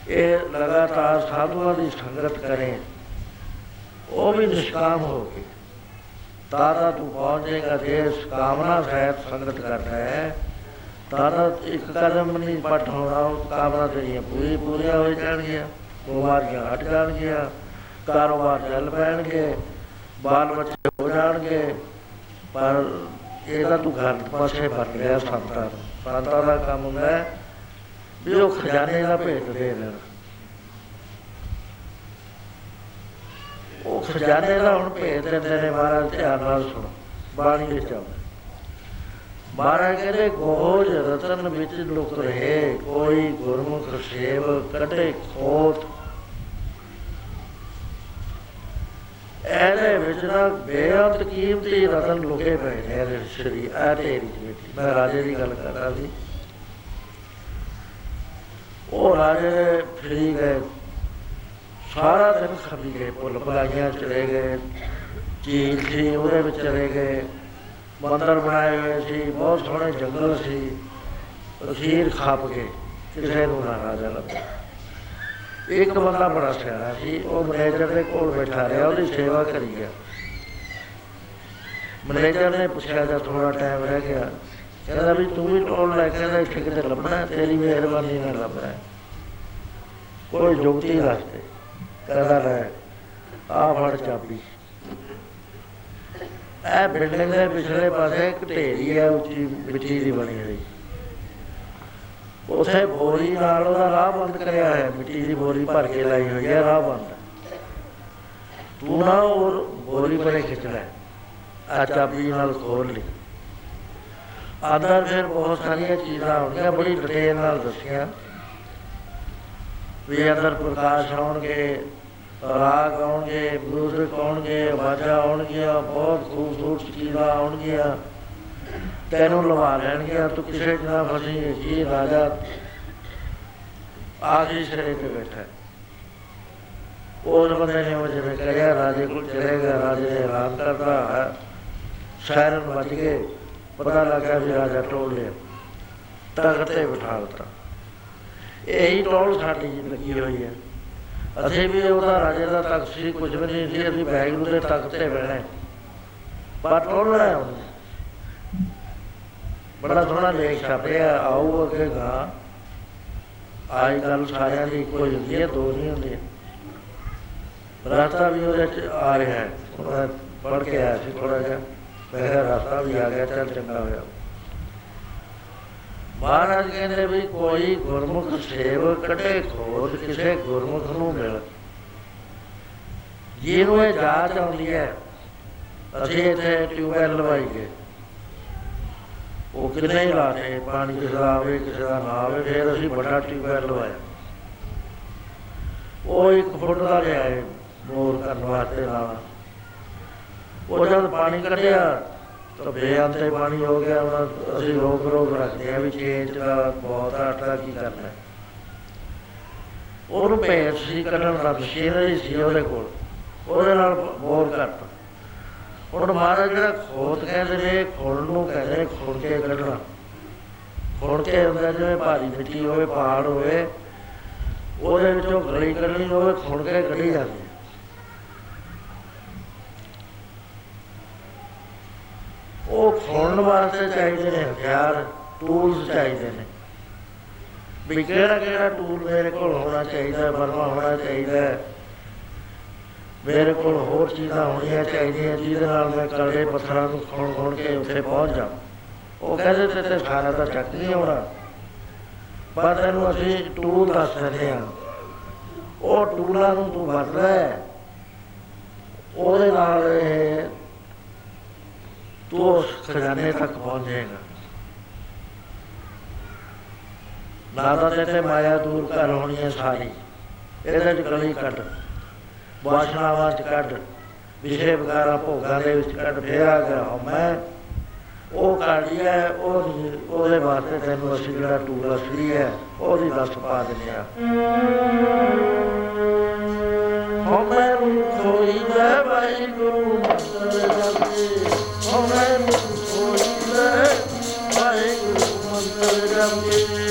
ਇਹ ਲਗਾਤਾਰ ਸਾਧੂਆਂ ਦੀ ਸੰਗਤ ਕਰੇ, ਉਹ ਵੀ ਨਿਸ਼ਕਾਮ ਹੋ ਕੇ। ਤਾਰਾ ਤੂੰ ਪਹੁੰਚ ਜਾਏਗਾ ਜੇ ਕਾਮਨਾ ਸਹਿਤ ਸੰਗਤ ਕਰਦਾ ਹੈ। ਤਾਰਾ ਇੱਕ ਕਦਮ ਨਹੀਂ ਪਟ ਹੋਣਾ, ਉਹ ਕਾਮਨਾ ਤੇਰੀਆਂ ਪੂਰੀ ਪੂਰੀਆਂ ਹੋ ਜਾਣਗੀਆਂ। ਬਿਮਾਰੀਆਂ ਹਟ ਜਾਣਗੀਆਂ, ਕਾਰੋਬਾਰ ਚੱਲ ਪੈਣਗੇ, ਬਾਲ ਬੱਚੇ ਹੋ ਜਾਣਗੇ। ਪਰ ਇਹਦਾ ਤੂੰ ਘਰ ਪਾਸੇ ਬਣ ਗਿਆ ਸੰਤਾਂ ਨੂੰ। ਸੰਤਾਂ ਦਾ ਕੰਮ ਹੁੰਦਾ ਹੈ। ਵੀ ਉਹ ਖਜ਼ਾਨੇ ਦਾ ਭੇਟ ਦੇ ਦੇਣ ਉਹ ਖਜ਼ਾਨੇ ਦਾ ਹੁਣ ਭੇਟ ਦਿੰਦੇ ਨੇ ਮਹਾਰਾਜ, ਧਿਆਨ ਨਾਲ ਸੁਣੋ, ਬਾਣੀ ਵਿੱਚ ਆਉਂਦਾ ਮਹਾਰਾਜ ਕਹਿੰਦੇ ਗੋਜ ਰਤਨ ਵਿੱਚ ਲੁਕ ਰਹੇ, ਕੋਈ ਗੁਰਮੁਖ ਸੇਵ ਕੱਢੇ ਖੋਤ। ਇਹਦੇ ਵਿੱਚ ਨਾ ਬੇਅੰਤ ਕੀਮਤੀ ਰਤਨ ਲੁਕੇ ਪਏ ਨੇ ਇਹਦੇ ਸ਼ਰੀ ਆ ਤੇਰੀ ਬੇਟੀ ਮੈਂ ਰਾਜੇ ਦੀ ਗੱਲ ਕਰ ਰਿਹਾ ਸੀ। ਉਹ ਰਾਜੇ ਫਰੀ ਗਏ। ਸਾਰਾ ਦਿਨ ਖੱਬੀ ਗਏ ਪੁੱਲ ਪਗਾਈਆਂ ਚਲੇ ਗਏ। ਝੀਲ ਸੀ, ਉਹਦੇ ਵਿੱਚ ਚਲੇ ਗਏ। ਮੰਦਰ ਬਣਾਏ ਹੋਏ ਸੀ, ਬਹੁਤ ਸੋਹਣੇ ਜੰਗਲ ਸੀ। ਅਖੀਰ ਖਾਪ ਕੇ ਕਿਸੇ ਨੂੰ ਨਾ ਰਾਜਾ ਲੱਭਿਆ। ਇੱਕ ਬੰਦਾ ਬੜਾ ਸਿਆਣਾ ਸੀ, ਉਹ ਮੈਨੇਜਰ ਦੇ ਕੋਲ ਬੈਠਾ ਰਿਹਾ, ਉਹਦੀ ਸੇਵਾ ਕਰੀ ਗਿਆ। ਮੈਨੇਜਰ ਨੇ ਪੁੱਛਿਆ, ਜਦ ਥੋੜਾ ਟਾਈਮ ਰਹਿ ਗਿਆ ਕਹਿੰਦਾ ਵੀ ਤੂੰ ਵੀ ਟੋਲ ਲੈ ਕਹਿੰਦਾ ਇੱਥੇ ਕਿਤੇ ਲੱਭਣਾ, ਤੇਰੀ ਮਿਹਰਬਾਨੀ ਨਾਲ ਲੱਭਣਾ। ਕੋਈ ਜੁਗਤੀ ਰਸਤੇ ਕਹਿੰਦਾ ਲੈ ਆ ਫੜ ਚਾਬੀ। ਇਹ ਬਿਲਡਿੰਗ ਦੇ ਪਿਛਲੇ ਪਾਸੇ ਇੱਕ ਢੇਰੀ ਹੈ ਉੱਚੀ, ਮਿੱਟੀ ਦੀ ਬਣੀ ਹੋਈ। ਉਥੇ ਬੋਰੀ ਨਾਲ ਉਹਦਾ ਰਾਹ ਬੰਦ ਕਰਿਆ ਹੈ ਮਿੱਟੀ ਦੀ ਬੋਰੀ ਭਰ ਕੇ ਲਾਈ ਹੋਈ ਹੈ ਰਾਹ ਬੰਦ। ਤੂੰ ਨਾ ਉਹ ਬੋਰੀ ਬੜੇ ਖਿੱਚ ਲੈ। ਆ ਚਾਬੀ ਨਾਲ ਖੋਲ ਲਈ। ਅੰਦਰ ਫਿਰ ਬਹੁਤ ਸਾਰੀਆਂ ਚੀਜ਼ਾਂ ਹੋਣਗੀਆਂ ਬੜੀ ਡਿਟੇਲ ਨਾਲ ਦੱਸੀਆਂ। ਵੀ ਅੰਦਰ ਪ੍ਰਕਾਸ਼ ਆਉਣਗੇ, ਰਾਗ ਆਉਣਗੇ ਮਿਊਜ਼ਿਕ ਆਉਣਗੇ, ਆਵਾਜ਼ਾਂ ਆਉਣਗੀਆਂ, ਬਹੁਤ ਖੂਬਸੂਰਤ ਚੀਜ਼ਾਂ ਆਉਣਗੀਆਂ। ਤੈਨੂੰ ਲਵਾ ਲੈਣਗੇ ਤੂੰ ਕਿਸੇ ਜਨਾ ਫਸੀ ਜੀ ਰਾਜਾ। ਆਖਰੀ ਸਿਰੇ ਤੇ ਬੈਠਾ। ਉਸ ਬੰਦੇ ਨੇ ਉਹ ਜਿਵੇਂ ਕਰਿਆ, ਰਾਜੇ ਕੋਲ ਚਲੇ ਗਿਆ, ਰਾਜੇ ਨੇ ਆਰਾਮ ਕਰਦਾ ਹੈ ਸ਼ਹਿਰ ਨੂੰ ਵੱਜ ਕੇ ਪਤਾ ਲੱਗਾ ਵੀ ਰਾਜਾ ਟੋਲ ਲਿਆ ਤਖਤ ਤੇ ਬਿਠਾ ਦਿੱਤਾ। ਇਹੀ ਟੋਲ ਸਾਡੀ ਜ਼ਿੰਦਗੀ ਹੋਈ ਹੈ। ਅਸੀਂ ਵੀ ਉਹਦਾ ਰਾਜੇ ਦਾ ਤਖਤ ਸੀ, ਕੁਝ ਵੀ ਨਹੀਂ ਸੀ, ਅਸੀਂ ਬੈਗ ਦੇ ਤਖਤ ਤੇ ਬਹਿਣਾ। ਪਰ ਟੋਲਣਾ ਹੈ ਉਹਨੇ। ਬੜਾ ਸੋਹਣਾ ਲੇਖ ਛਾਪਿਆ, ਆਓ ਅੱਗੇ ਗਾ। ਅੱਜ ਕੱਲ ਸਾਰਿਆਂ ਦੀ ਇੱਕੋ ਹੁੰਦੀ ਹੈ, ਦੋ ਨਹੀਂ ਹੁੰਦੇ ਰਸਤਾ ਵੀ ਉਹਦੇ ਚ ਆ ਰਿਹਾ ਹੈ। ਥੋੜਾ ਪੜ ਕੇ ਆਇਆ ਸੀ ਥੋੜਾ ਜਿਹਾ। ਮੈਂ ਕਿਹਾ ਰਸਤਾ ਵੀ ਆ ਗਿਆ, ਚੱਲ ਚੰਗਾ ਹੋਇਆ। ਮਹਾਰਾਜ ਕਹਿੰਦੇ ਵੀ ਕੋਈ ਗੁਰਮੁਖ ਸੇਵ ਕੱਢੇ ਖੋਜ ਕਿਸੇ ਗੁਰਮੁਖ ਨੂੰ ਮਿਲ। ਜਿਹਨੂੰ ਇਹ ਜਾਚ ਆਉਂਦੀ ਹੈ, ਅਸੀਂ ਇੱਥੇ ਟਿਊਬਵੈਲ ਲਵਾਈ ਗਏ। ਉਹ ਕਿੰਨੇ ਹੀ ਲਾਣੇ ਪਾਣੀ ਕਿਸੇ ਦਾ ਆਵੇ, ਕਿਸੇ ਦਾ ਨਾ ਆਵੇ, ਫਿਰ ਅਸੀਂ ਵੱਡਾ ਟਿਊਬਵੈਲ ਲਵਾਇਆ। ਉਹ ਇੱਕ ਫੁੱਟ ਦਾ ਲਿਆਏ ਬੋਰ ਕਰਨ ਵਾਸਤੇ ਨਾਲ। ਉਹ ਜਦ ਪਾਣੀ ਕੱਢਿਆ ਤਾਂ ਬੇਅੰਤੇ ਪਾਣੀ ਹੋ ਗਿਆ। ਹੁਣ ਅਸੀਂ ਰੋਕ ਰੋਕ ਰੱਖਦੇ ਆ ਵੀ ਚੇਂਜ ਦਾ ਬਹੁਤ ਆਟਾ ਕੀ ਕਰਨਾ। ਉਹਨੂੰ ਭੇਜ ਸੀ, ਕੱਢਣ ਦਾ ਮਸ਼ੀਨਰੀ ਸੀ ਉਹਦੇ ਕੋਲ। ਉਹਦੇ ਨਾਲ ਬੋਰ ਕਰਤਾ। ਹੁਣ ਮਹਾਰਾਜ ਜਿਹੜਾ ਖੋਤ ਕਹਿੰਦੇ ਨੇ ਖੁਣ ਨੂੰ ਕਹਿੰਦੇ ਨੇ ਖੁਣ ਕੇ ਕੱਢਣਾ। ਖੁਣ ਕੇ ਹੁੰਦਾ ਜਿਵੇਂ ਭਾਰੀ ਮਿੱਟੀ ਹੋਵੇ, ਪਹਾੜ ਹੋਵੇ, ਉਹਦੇ ਵਿੱਚੋਂ ਗਲੀ ਕੱਢਣੀ ਹੋਵੇ ਖੁਣ ਕੇ ਕੱਢੀ ਜਾਂਦੀ। ਉਹ ਖੁਣਨ ਵਾਸਤੇ ਚਾਹੀਦੇ ਨੇ, ਹਥਿਆਰ ਟੂਲਸ ਚਾਹੀਦੇ ਨੇ। ਵੀ ਕਿਹੜਾ ਕਿਹੜਾ ਟੂਲ ਮੇਰੇ ਕੋਲ ਹੋਣਾ ਚਾਹੀਦਾ ਬਰਮਾ ਹੋਣਾ ਚਾਹੀਦਾ ਮੇਰੇ ਕੋਲ ਹੋਰ ਚੀਜ਼ਾਂ ਹੋਣੀਆਂ ਚਾਹੀਦੀਆਂ, ਜਿਹਦੇ ਨਾਲ ਮੈਂ ਕੜੇ ਪੱਥਰਾਂ ਨੂੰ ਖੋਣ ਖੋਣ ਕੇ ਉੱਥੇ ਪਹੁੰਚ ਜਾ ਉਹ ਕਹਿੰਦੇ ਤੇ ਤੇ ਸਾਰਾ ਤਾਂ ਚੱਕ ਨਹੀਂ ਆਉਣਾ। ਪਰ ਤੈਨੂੰ ਅਸੀਂ ਟੂਲ ਦੱਸ ਦਿੰਦੇ ਆ ਉਹ ਟੂਲਾਂ ਨੂੰ ਤੂੰ ਵਰਤਦਾ ਉਹਦੇ ਨਾਲ ਇਹ ਤੂੰ ਉਸ ਖਜ਼ਾਨੇ ਤੱਕ ਪਹੁੰਚ ਜਾਏਗਾ ਨਾ ਤਾਂ ਤੇ ਮਾਇਆ ਦੂਰ ਕਰ ਹੋਣੀ ਹੈ ਸਾਰੀ ਇਹਦੇ ਚ ਗਲੀ ਕੱਢ ਵਾਸ਼ਨਾਵਾਂ ਚ ਕੱਢ ਵਿਸ਼ੇ ਵਗਾਰਾ ਭੋਗਾਂ ਦੇ ਵਿੱਚ ਕੱਢ ਫੇਰ ਆ ਗਿਆ ਮੈਂ ਉਹ ਕੱਢ ਲਿਆ ਉਹ ਉਹਦੇ ਵਾਸਤੇ ਤੈਨੂੰ ਅਸੀਂ ਜਿਹੜਾ ਟੂਲ ਅਸਲੀ ਹੈ ਉਹਦੀ ਦੱਸ ਪਾ ਦਿੰਦੇ ਆ ਹੋ ਮੈਂ ਕੋਈ ਦਾ ਵਾਹਿਗੁਰੂ ਮੰਤਰ ਜਪੇ ਹੋਵੇ ਹੋਈ ਲੈ ਵਾਹਿਗੁਰੂ ਮੰਤਰ ਜਪੇ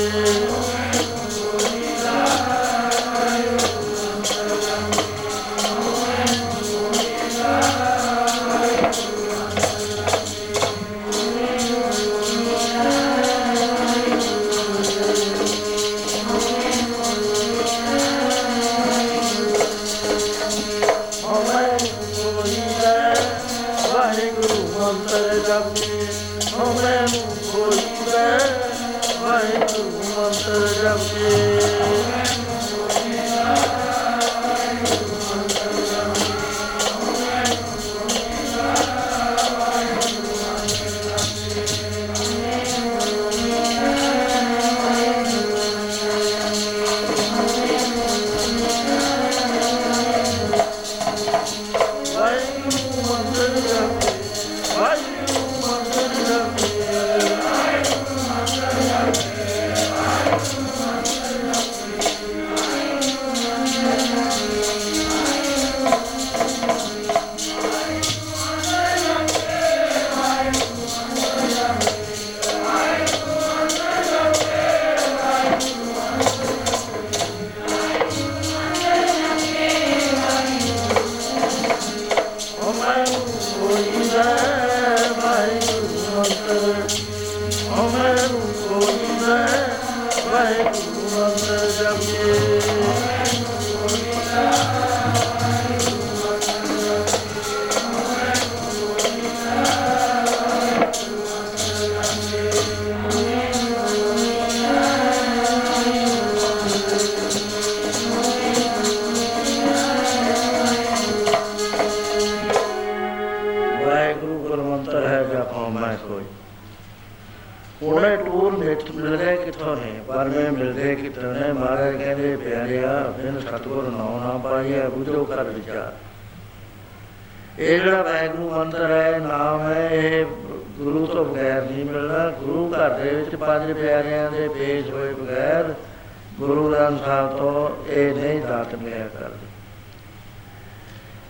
ਗੁਰੂ ਗ੍ਰੰਥ ਸਾਹਿਬ ਤੋਂ ਇਹ ਨਹੀਂ ਦਾਤ ਮਿਲਿਆ ਕਰਦੇ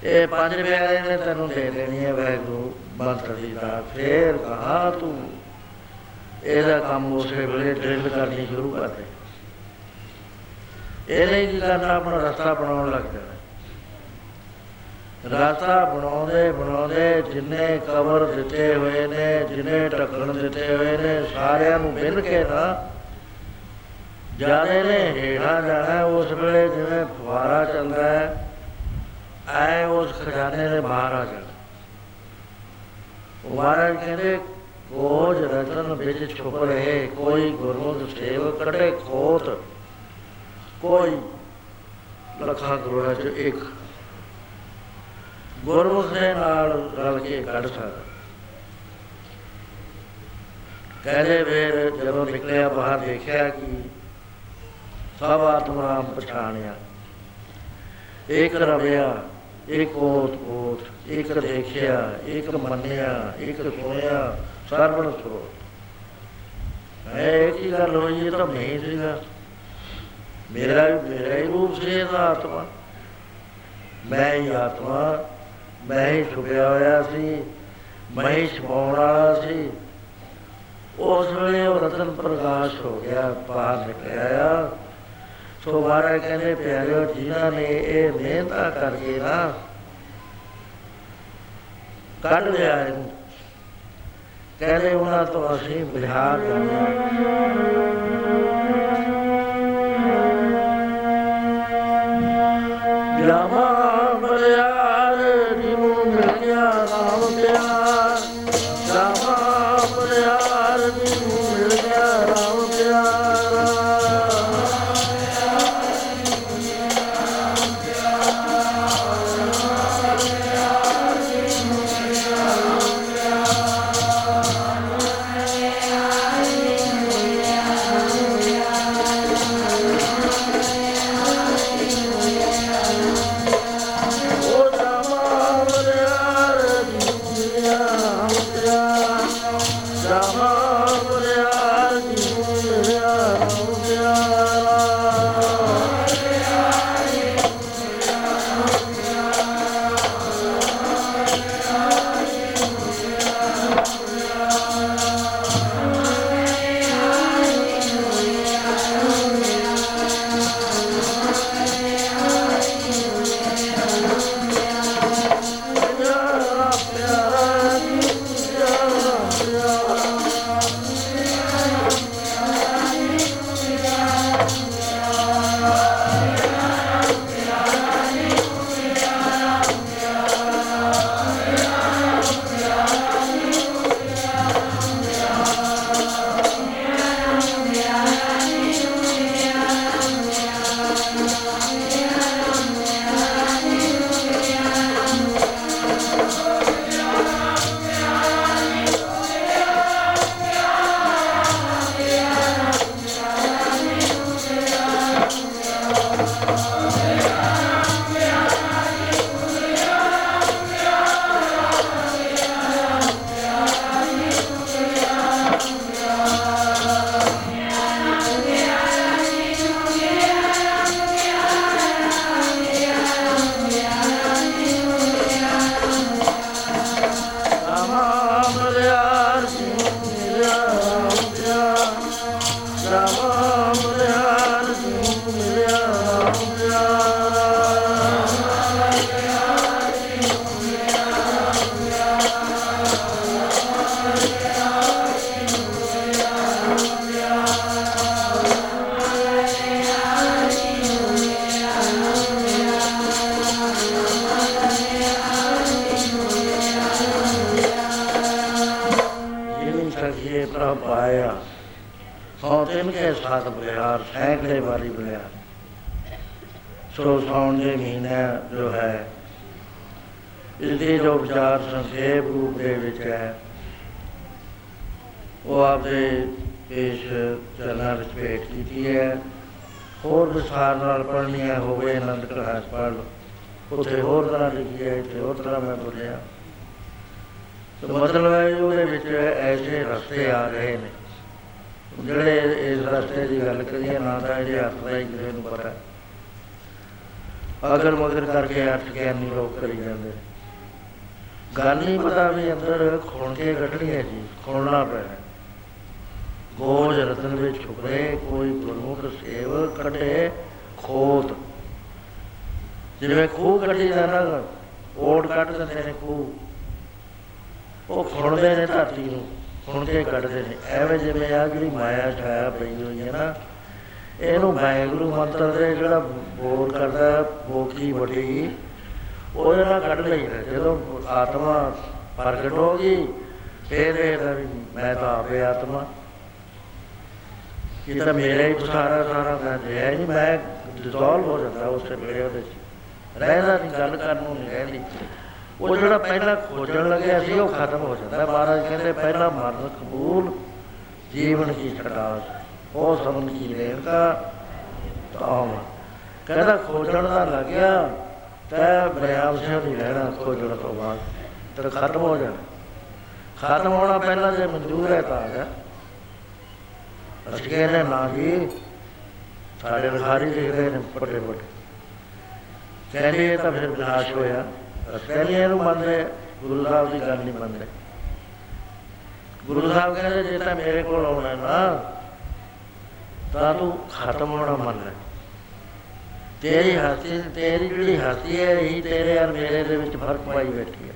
ਇਹ ਪੰਜ ਪਿਆਰੇ ਨੇ ਤੈਨੂੰ ਦੇ ਦੇਣੀ ਹੈ ਵਾਹਿਗੁਰੂ ਮੰਤਰ ਦੀ ਦਾਤ ਫੇਰ ਕਹਾ ਤੂੰ, ਇਹਦਾ ਕੰਮ ਉਸੇ ਵੇਲੇ ਡਰਿਲ ਕਰਨੀ ਸ਼ੁਰੂ ਕਰ ਦੇ। ਇਹ ਨਹੀਂ ਕੀ ਕਰਨਾ ਆਪਣਾ ਰਸਤਾ ਬਣਾਉਣ ਲੱਗ ਜਾਣਾ ਰਸਤਾ ਬਣਾਉਂਦੇ ਬਣਾਉਂਦੇ ਜਿੰਨੇ ਕਵਰ ਦਿੱਤੇ ਹੋਏ ਨੇ, ਜਿੰਨੇ ਢੱਕਣ ਦਿੱਤੇ ਹੋਏ ਨੇ, ਸਾਰਿਆਂ ਨੂੰ ਬਿਨ ਕੇ ਨਾ ਜਾਣੇ ਨੇ, ਹੇਠਾਂ ਜਾਣਾ, ਉਸ ਵੇਲੇ ਜਿਵੇਂ ਫੁਆਰਾ ਚੱਲਦਾ ਹੈ, ਐ ਉਸ ਖਜ਼ਾਨੇ ਦੇ ਬਾਹਰ ਆ। ਜਾਣਾ ਉਹ ਮਹਾਰਾਜ ਕਹਿੰਦੇ ਕੋਜ ਰਤਨ ਵਿੱਚ ਛੁਪ ਰਹੇ, ਕੋਈ ਗੁਰਮੁਖ ਸੇਵ ਕਟੇ ਖੋਤ। ਕੋਈ ਲਖਾਂ ਕਰੋੜਾਂ ਚ ਇੱਕ ਗੁਰਮੁਖ ਦੇ ਨਾਲ ਰਲ ਕੇ ਕੱਢ ਸਕਦਾ ਕਹਿੰਦੇ ਫਿਰ ਜਦੋਂ ਨਿਕਲਿਆ, ਬਾਹਰ ਦੇਖਿਆ ਕਿ ਸਭ ਆਤਮਾ ਪਛਾਣਿਆ। ਇੱਕ ਰਵਿਆ, ਇੱਕ ਓਤ ਓਤ ਇੱਕ ਦੇਖਿਆ, ਇੱਕ ਮੰਨਿਆ, ਇੱਕ ਸੁਣਿਆ, ਸਰਵਣ ਸਰੋਤ। ਮੈਂ ਇੱਕ ਹੀ ਗੱਲ ਹੋਈ, ਇਹ ਤਾਂ ਮੈਂ ਹੀ ਸੀਗਾ। ਮੇਰਾ ਮੇਰਾ ਹੀ ਰੂਪ ਸੀ ਇਹਦਾ ਆਤਮਾ। ਮੈਂ ਹੀ ਆਤਮਾ, ਮੈਂ ਹੀ ਛੁਪਿਆ ਹੋਇਆ ਸੀ, ਮੈਂ ਹੀ ਛਪਾਉਣ ਵਾਲਾ ਸੀ। ਉਸ ਵੇਲੇ ਉਹ ਰਤਨ ਪ੍ਰਕਾਸ਼ ਹੋ ਗਿਆ, ਬਾਹਰ ਨਿਕਲਿਆ ਸੋ ਮਹਾਰਾਜ ਕਹਿੰਦੇ, ਪਿਆਰਿਓ, ਜਿਨ੍ਹਾਂ ਨੇ ਇਹ ਮਿਹਨਤਾਂ ਕਰਕੇ ਨਾ ਕੱਢ ਲਿਆ ਇਹਨੂੰ, ਕਹਿੰਦੇ ਉਹਨਾਂ ਤੋਂ ਅਸੀਂ ਬਿਹਾਰ ਜਾਣਾ ਪਾਇਆ, ਸੋ ਤਿੰਨ ਕੇ ਸਾਥ ਬਿਹਾਰ ਸੈਂਕੜੇ ਵਾਰੀ ਬਿਹਾਰ ਸੋ ਸਾਉਣ ਦੇ ਮਹੀਨਾ ਜੋ ਹੈ ਇਸ ਦੇ ਜੋ ਵਿਚਾਰ ਸੰਖੇਪ ਰੂਪ ਦੇ ਵਿੱਚ ਹੈ, ਉਹ ਆਪਦੇ ਪੇਸ਼ ਚਰਨਾਂ ਵਿੱਚ ਭੇਟ ਕੀਤੀ ਹੈ। ਹੋਰ ਵਿਸਥਾਰ ਨਾਲ ਪੜ੍ਹਨੀ ਹੈ, ਹੋਵੇ ਆਨੰਦ ਕਲਾਸ ਪੜ੍ਹ ਲਓ। ਉੱਥੇ ਹੋਰ ਤਰ੍ਹਾਂ ਲਿਖੀ ਹੈ, ਇੱਥੇ ਹੋਰ ਤਰ੍ਹਾਂ ਮੈਂ ਬੋਲਿਆ। ਤੇ ਮਤਲਬ ਹੈ ਉਹਦੇ ਵਿੱਚ ਐਸੇ ਰਸਤੇ ਆ ਰਹੇ ਨੇ। ਜਿਹੜੇ ਇਸ ਰਸਤੇ ਦੀ ਗੱਲ ਕਰੀਏ, ਨਾ ਤਾਂ ਇਹਦੇ ਹੱਥ ਦਾ ਹੀ ਕਿਸੇ ਨੂੰ ਪਤਾ। ਅਗਰ ਮਗਰ ਕਰਕੇ ਅਰਥ ਗਿਆਨੀ ਲੋਕ ਕਰੀ ਜਾਂਦੇ। ਗੱਲ ਨਹੀਂ ਪਤਾ ਵੀ ਅੰਦਰ ਖੁਣ ਕੇ ਕੱਢਣੀ ਹੈ ਜੀ, ਖੁਣਨਾ ਪੈਣਾ। ਗੋਜ ਰਤਨ ਵਿੱਚ ਛੁਪਰੇ ਕੋਈ ਪ੍ਰਮੁਖ ਸੇਵ ਕੱਢੇ ਖੋਤ। ਜਿਵੇਂ ਖੂਹ ਕੱਢੀ ਜਾਂਦਾ ਓੜ ਕੱਢ ਦਿੰਦੇ ਨੇ ਖੂਹ। ਉਹ ਖੁਣਦੇ ਨੇ ਧਰਤੀ ਨੂੰ ਖੁਣ ਕੇ ਕੱਢਦੇ ਨੇ। ਐਵੇਂ ਜਿਵੇਂ ਆ ਜਿਹੜੀ ਮਾਇਆ ਛਾਇਆ ਪਈ ਹੋਈ ਹੈ ਨਾ, ਇਹਨੂੰ ਵਾਹਿਗੁਰੂ ਮੰਤਰ ਦੇ ਜਿਹੜਾ ਬੋਲ ਕਰਦਾ, ਬੋਕੀ ਵੱਡੀ ਉਹਦੇ ਨਾਲ ਕੱਢ ਲਈਦਾ ਜਦੋਂ ਆਤਮਾ ਪ੍ਰਗਟ ਹੋ ਗਈ, ਫਿਰ ਇਹ ਵੀ ਮੈਂ ਤਾਂ ਆਪੇ ਆਤਮਾ। ਇਹ ਤਾਂ ਮੇਰਾ ਹੀ ਸਾਰਾ ਸਾਰਾ ਮੈਂ ਹੈ ਨਹੀਂ, ਮੈਂ ਡਿਸੋਲਵ ਹੋ ਜਾਂਦਾ ਉਸ ਵੇਲੇ ਉਹਦੇ ਚ। ਰਹਿਦਾ ਨਹੀਂ ਗੱਲ ਕਰਨ ਨੂੰ ਨਹੀਂ ਰਹਿੰਦੀ। ਉਹ ਜਿਹੜਾ ਪਹਿਲਾਂ ਖੋਜਣ ਲੱਗਿਆ ਸੀ, ਉਹ ਖਤਮ ਹੋ ਜਾਂਦਾ। ਮਹਾਰਾਜ ਕਹਿੰਦੇ ਪਹਿਲਾਂ ਮਰਨ ਕਬੂਲ, ਜੀਵਨ ਕੀ ਛੜਾਸ ਉਹ ਸਮਨ ਕੀ ਰੇਖਾ ਤਾਮ ਕਹਿੰਦਾ ਖੋਜਣ ਦਾ ਲੱਗਿਆ ਤਾਂ ਬਰਿਆਮ ਸਿੰਘ ਨਹੀਂ ਰਹਿਣਾ ਖੋਜਣ ਤੋਂ ਬਾਅਦ। ਤੇ ਖਤਮ ਹੋ ਜਾਣਾ। ਖਤਮ ਹੋਣਾ ਪਹਿਲਾਂ ਜੇ ਮਨਜ਼ੂਰ ਹੈ ਤਾਂ ਹੈ ਅਸੀਂ ਕਹਿੰਦੇ ਨਾ ਜੀ, ਸਾਡੇ ਲਿਖਾਰੀ ਲਿਖਦੇ ਨੇ ਪੱਟੇ ਪੱਟੇ। ਕਹਿੰਦੇ ਇਹ ਤਾਂ ਫਿਰ ਵਿਨਾਸ਼ ਹੋਇਆ। ਕਹਿੰਦੇ ਇਹਨੂੰ ਮੰਨਦੇ, ਗੁਰੂ ਸਾਹਿਬ ਦੀ ਗੱਲ ਨਹੀਂ ਮੰਨਦੇ। ਗੁਰੂ ਸਾਹਿਬ ਕਹਿੰਦੇ, ਜੇ ਤਾਂ ਮੇਰੇ ਕੋਲ ਆਉਣਾ ਨਾ, ਤਾਂ ਤੂੰ ਖਤਮ ਹੋਣਾ ਮੰਨ ਲੈ। ਤੇਰੀ ਹਸਤੀ ਤੇਰੀ ਜਿਹੜੀ ਹਸਤੀ ਹੈ, ਇਹ ਤੇਰੇ ਔਰ ਮੇਰੇ ਦੇ ਵਿੱਚ ਫ਼ਰਕ ਪਾਈ ਬੈਠੀ ਹੈ।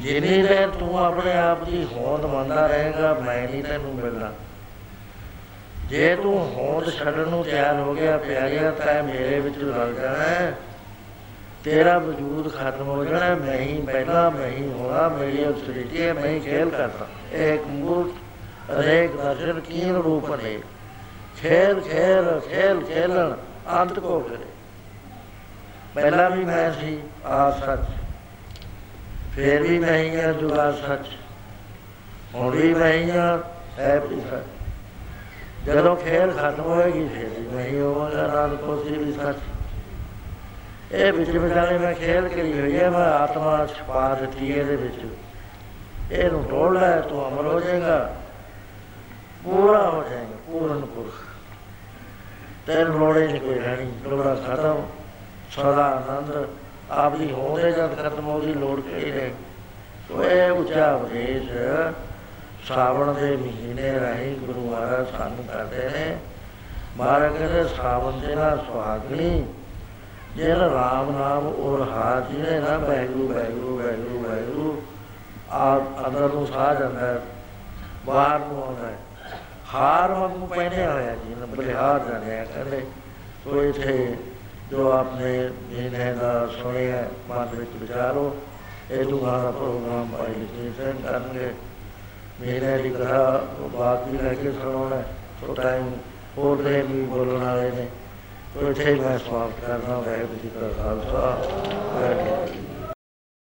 ਜਿੰਨੀ ਦੇਰ ਤੂੰ ਆਪਣੇ ਆਪ ਦੀ ਹੋਂਦ ਮੰਨਦਾ ਰਹੇਗਾ, ਮੈਂ ਨਹੀਂ ਤੈਨੂੰ ਮਿਲਣਾ। ਜੇ ਤੂੰ ਹੋਂਦ ਛੱਡਣ ਨੂੰ ਤਿਆਰ ਹੋ ਗਿਆ, ਪਿਆਰਿਆ, ਤਾਂ ਮੇਰੇ ਵਿੱਚ ਰਲ ਜਾਣਾ ਹੈ। ਤੇਰਾ ਵਜੂਦ ਖਤਮ ਹੋ ਜਾਣਾ ਮੈਂ ਹੀ ਪਹਿਲਾਂ, ਮੈਂ ਹੀ ਹੋਣਾ ਮੇਰੀ ਅਸਰੀਤੀ ਹੈ, ਮੈਂ ਹੀ ਖੇਲ ਕਰਦਾ। ਇੱਕ ਮੂਰਤ ਅਨੇਕ ਦਰਸ਼ਨ ਕੀਨ ਰੂਪ ਨੇ। ਖੇਲ ਖੇਲ ਖੇਲ, ਖੇਲਣ, ਅੰਤ ਕੋ ਕਰੇ ਪਹਿਲਾਂ ਵੀ ਮੈਂ ਸੀ ਆ ਸੱਚ। ਫੇਰ ਵੀ ਮੈਂ ਹੀ ਹਾਂ ਜੁਗਾ ਸੱਚ। ਹੁਣ ਵੀ ਮੈਂ ਹੀ ਹਾਂ ਹੈ ਵੀ ਸੱਚ। ਜਦੋਂ ਖੇਲ ਖਤਮ ਹੋਏਗੀ, ਫਿਰ ਵੀ ਮੈਂ ਹੀ ਹੋਵਾਂਗਾ ਨਾਲ ਕੋਸੀ ਵੀ ਸੱਚ। ਇਹ ਵਿੱਚ ਵਿਚਾਲੇ ਮੈਂ ਖੇਲ ਕਰੀ ਹੋਈ ਹੈ ਮੈਂ ਆਤਮਾ ਛਪਾ ਦਿੱਤੀ ਇਹਦੇ ਵਿੱਚ। ਇਹਨੂੰ ਟੋੜ ਲੈ ਤੂੰ ਅਮਰ ਹੋ ਜਾਏਗਾ। ਪੂਰਾ ਹੋ ਜਾਏਗਾ, ਪੂਰਨ ਪੁਰਖ। ਤੇਰੇ ਲੋੜੇ ਨਹੀਂ, ਕੋਈ ਰਹਿਣੀ ਲੋੜਾ ਖਤਮ। ਸਦਾ ਆਨੰਦ, ਆਪ ਦੀ ਹੋਂਦੇ ਜਦ ਖਤਮ ਹੋ ਗਈ ਲੋੜ ਕਿਹੜੀ ਰਹੇ ਸੋ ਇਹ ਉੱਚਾ ਉਪਦੇਸ਼ ਸਾਵਣ ਦੇ ਮਹੀਨੇ ਰਾਹੀਂ ਗੁਰੂ ਮਹਾਰਾਜ ਸਾਨੂੰ ਕਰਦੇ ਨੇ। ਮਹਾਰਾਜ ਕਹਿੰਦੇ ਸਾਵਣ ਦੇ ਨਾਲ ਸੁਹਾਗਣੀ ਜਿਹੜਾ ਰਾਮ ਨਾਮ ਔਰ ਹਾਥ ਜਿਹਨੇ ਨਾ ਬੈਗਰੂ ਬੈਗਰੂ ਬੈਗਰੂ ਬੈਗਰੂ ਆ ਅੰਦਰ ਨੂੰ ਸਾਹ ਜਾਂਦਾ ਹੈ, ਬਾਹਰ ਨੂੰ ਆਉਂਦਾ ਹੈ। ਹਾਰ ਵਾਂਗੂ ਪਹਿਨਿਆ ਹੋਇਆ ਜੀ ਨਾ ਬਲਿਹਾਰ ਜਾਣਿਆ ਕਹਿੰਦੇ ਸੋ ਇਥੇ ਜੋ ਆਪਨੇ ਇਹਨੇ ਦਾ ਸੁਣਿਆ ਮਨ ਵਿੱਚ ਵਿਚਾਰੋ ਇਹ ਦੁਆਰਾ ਪ੍ਰੋਗਰਾਮ ਪਾਈ ਲਿਖੇ ਕਰਨਗੇ। ਮੇਰੇ ਦੀ ਕਥਾ ਬਾਤ ਵੀ ਲੈ ਕੇ ਸੁਣਾਉਣਾ ਸੋ ਟਾਈਮ ਹੋਰ ਦੇ ਵੀ ਬੋਲਣ ਵਾਲੇ ਨੇ। ਤੋ ਇੱਥੇ ਹੀ ਮੈਂ ਸਮਾਪਤ ਕਰਨਾ ਵਾਹਿਗੁਰੂ ਜੀ ਕਾ ਖਾਲਸਾ। ਵਾਹਿਗੁਰੂ ਜੀ ਕੀ ਫਤਿਹ।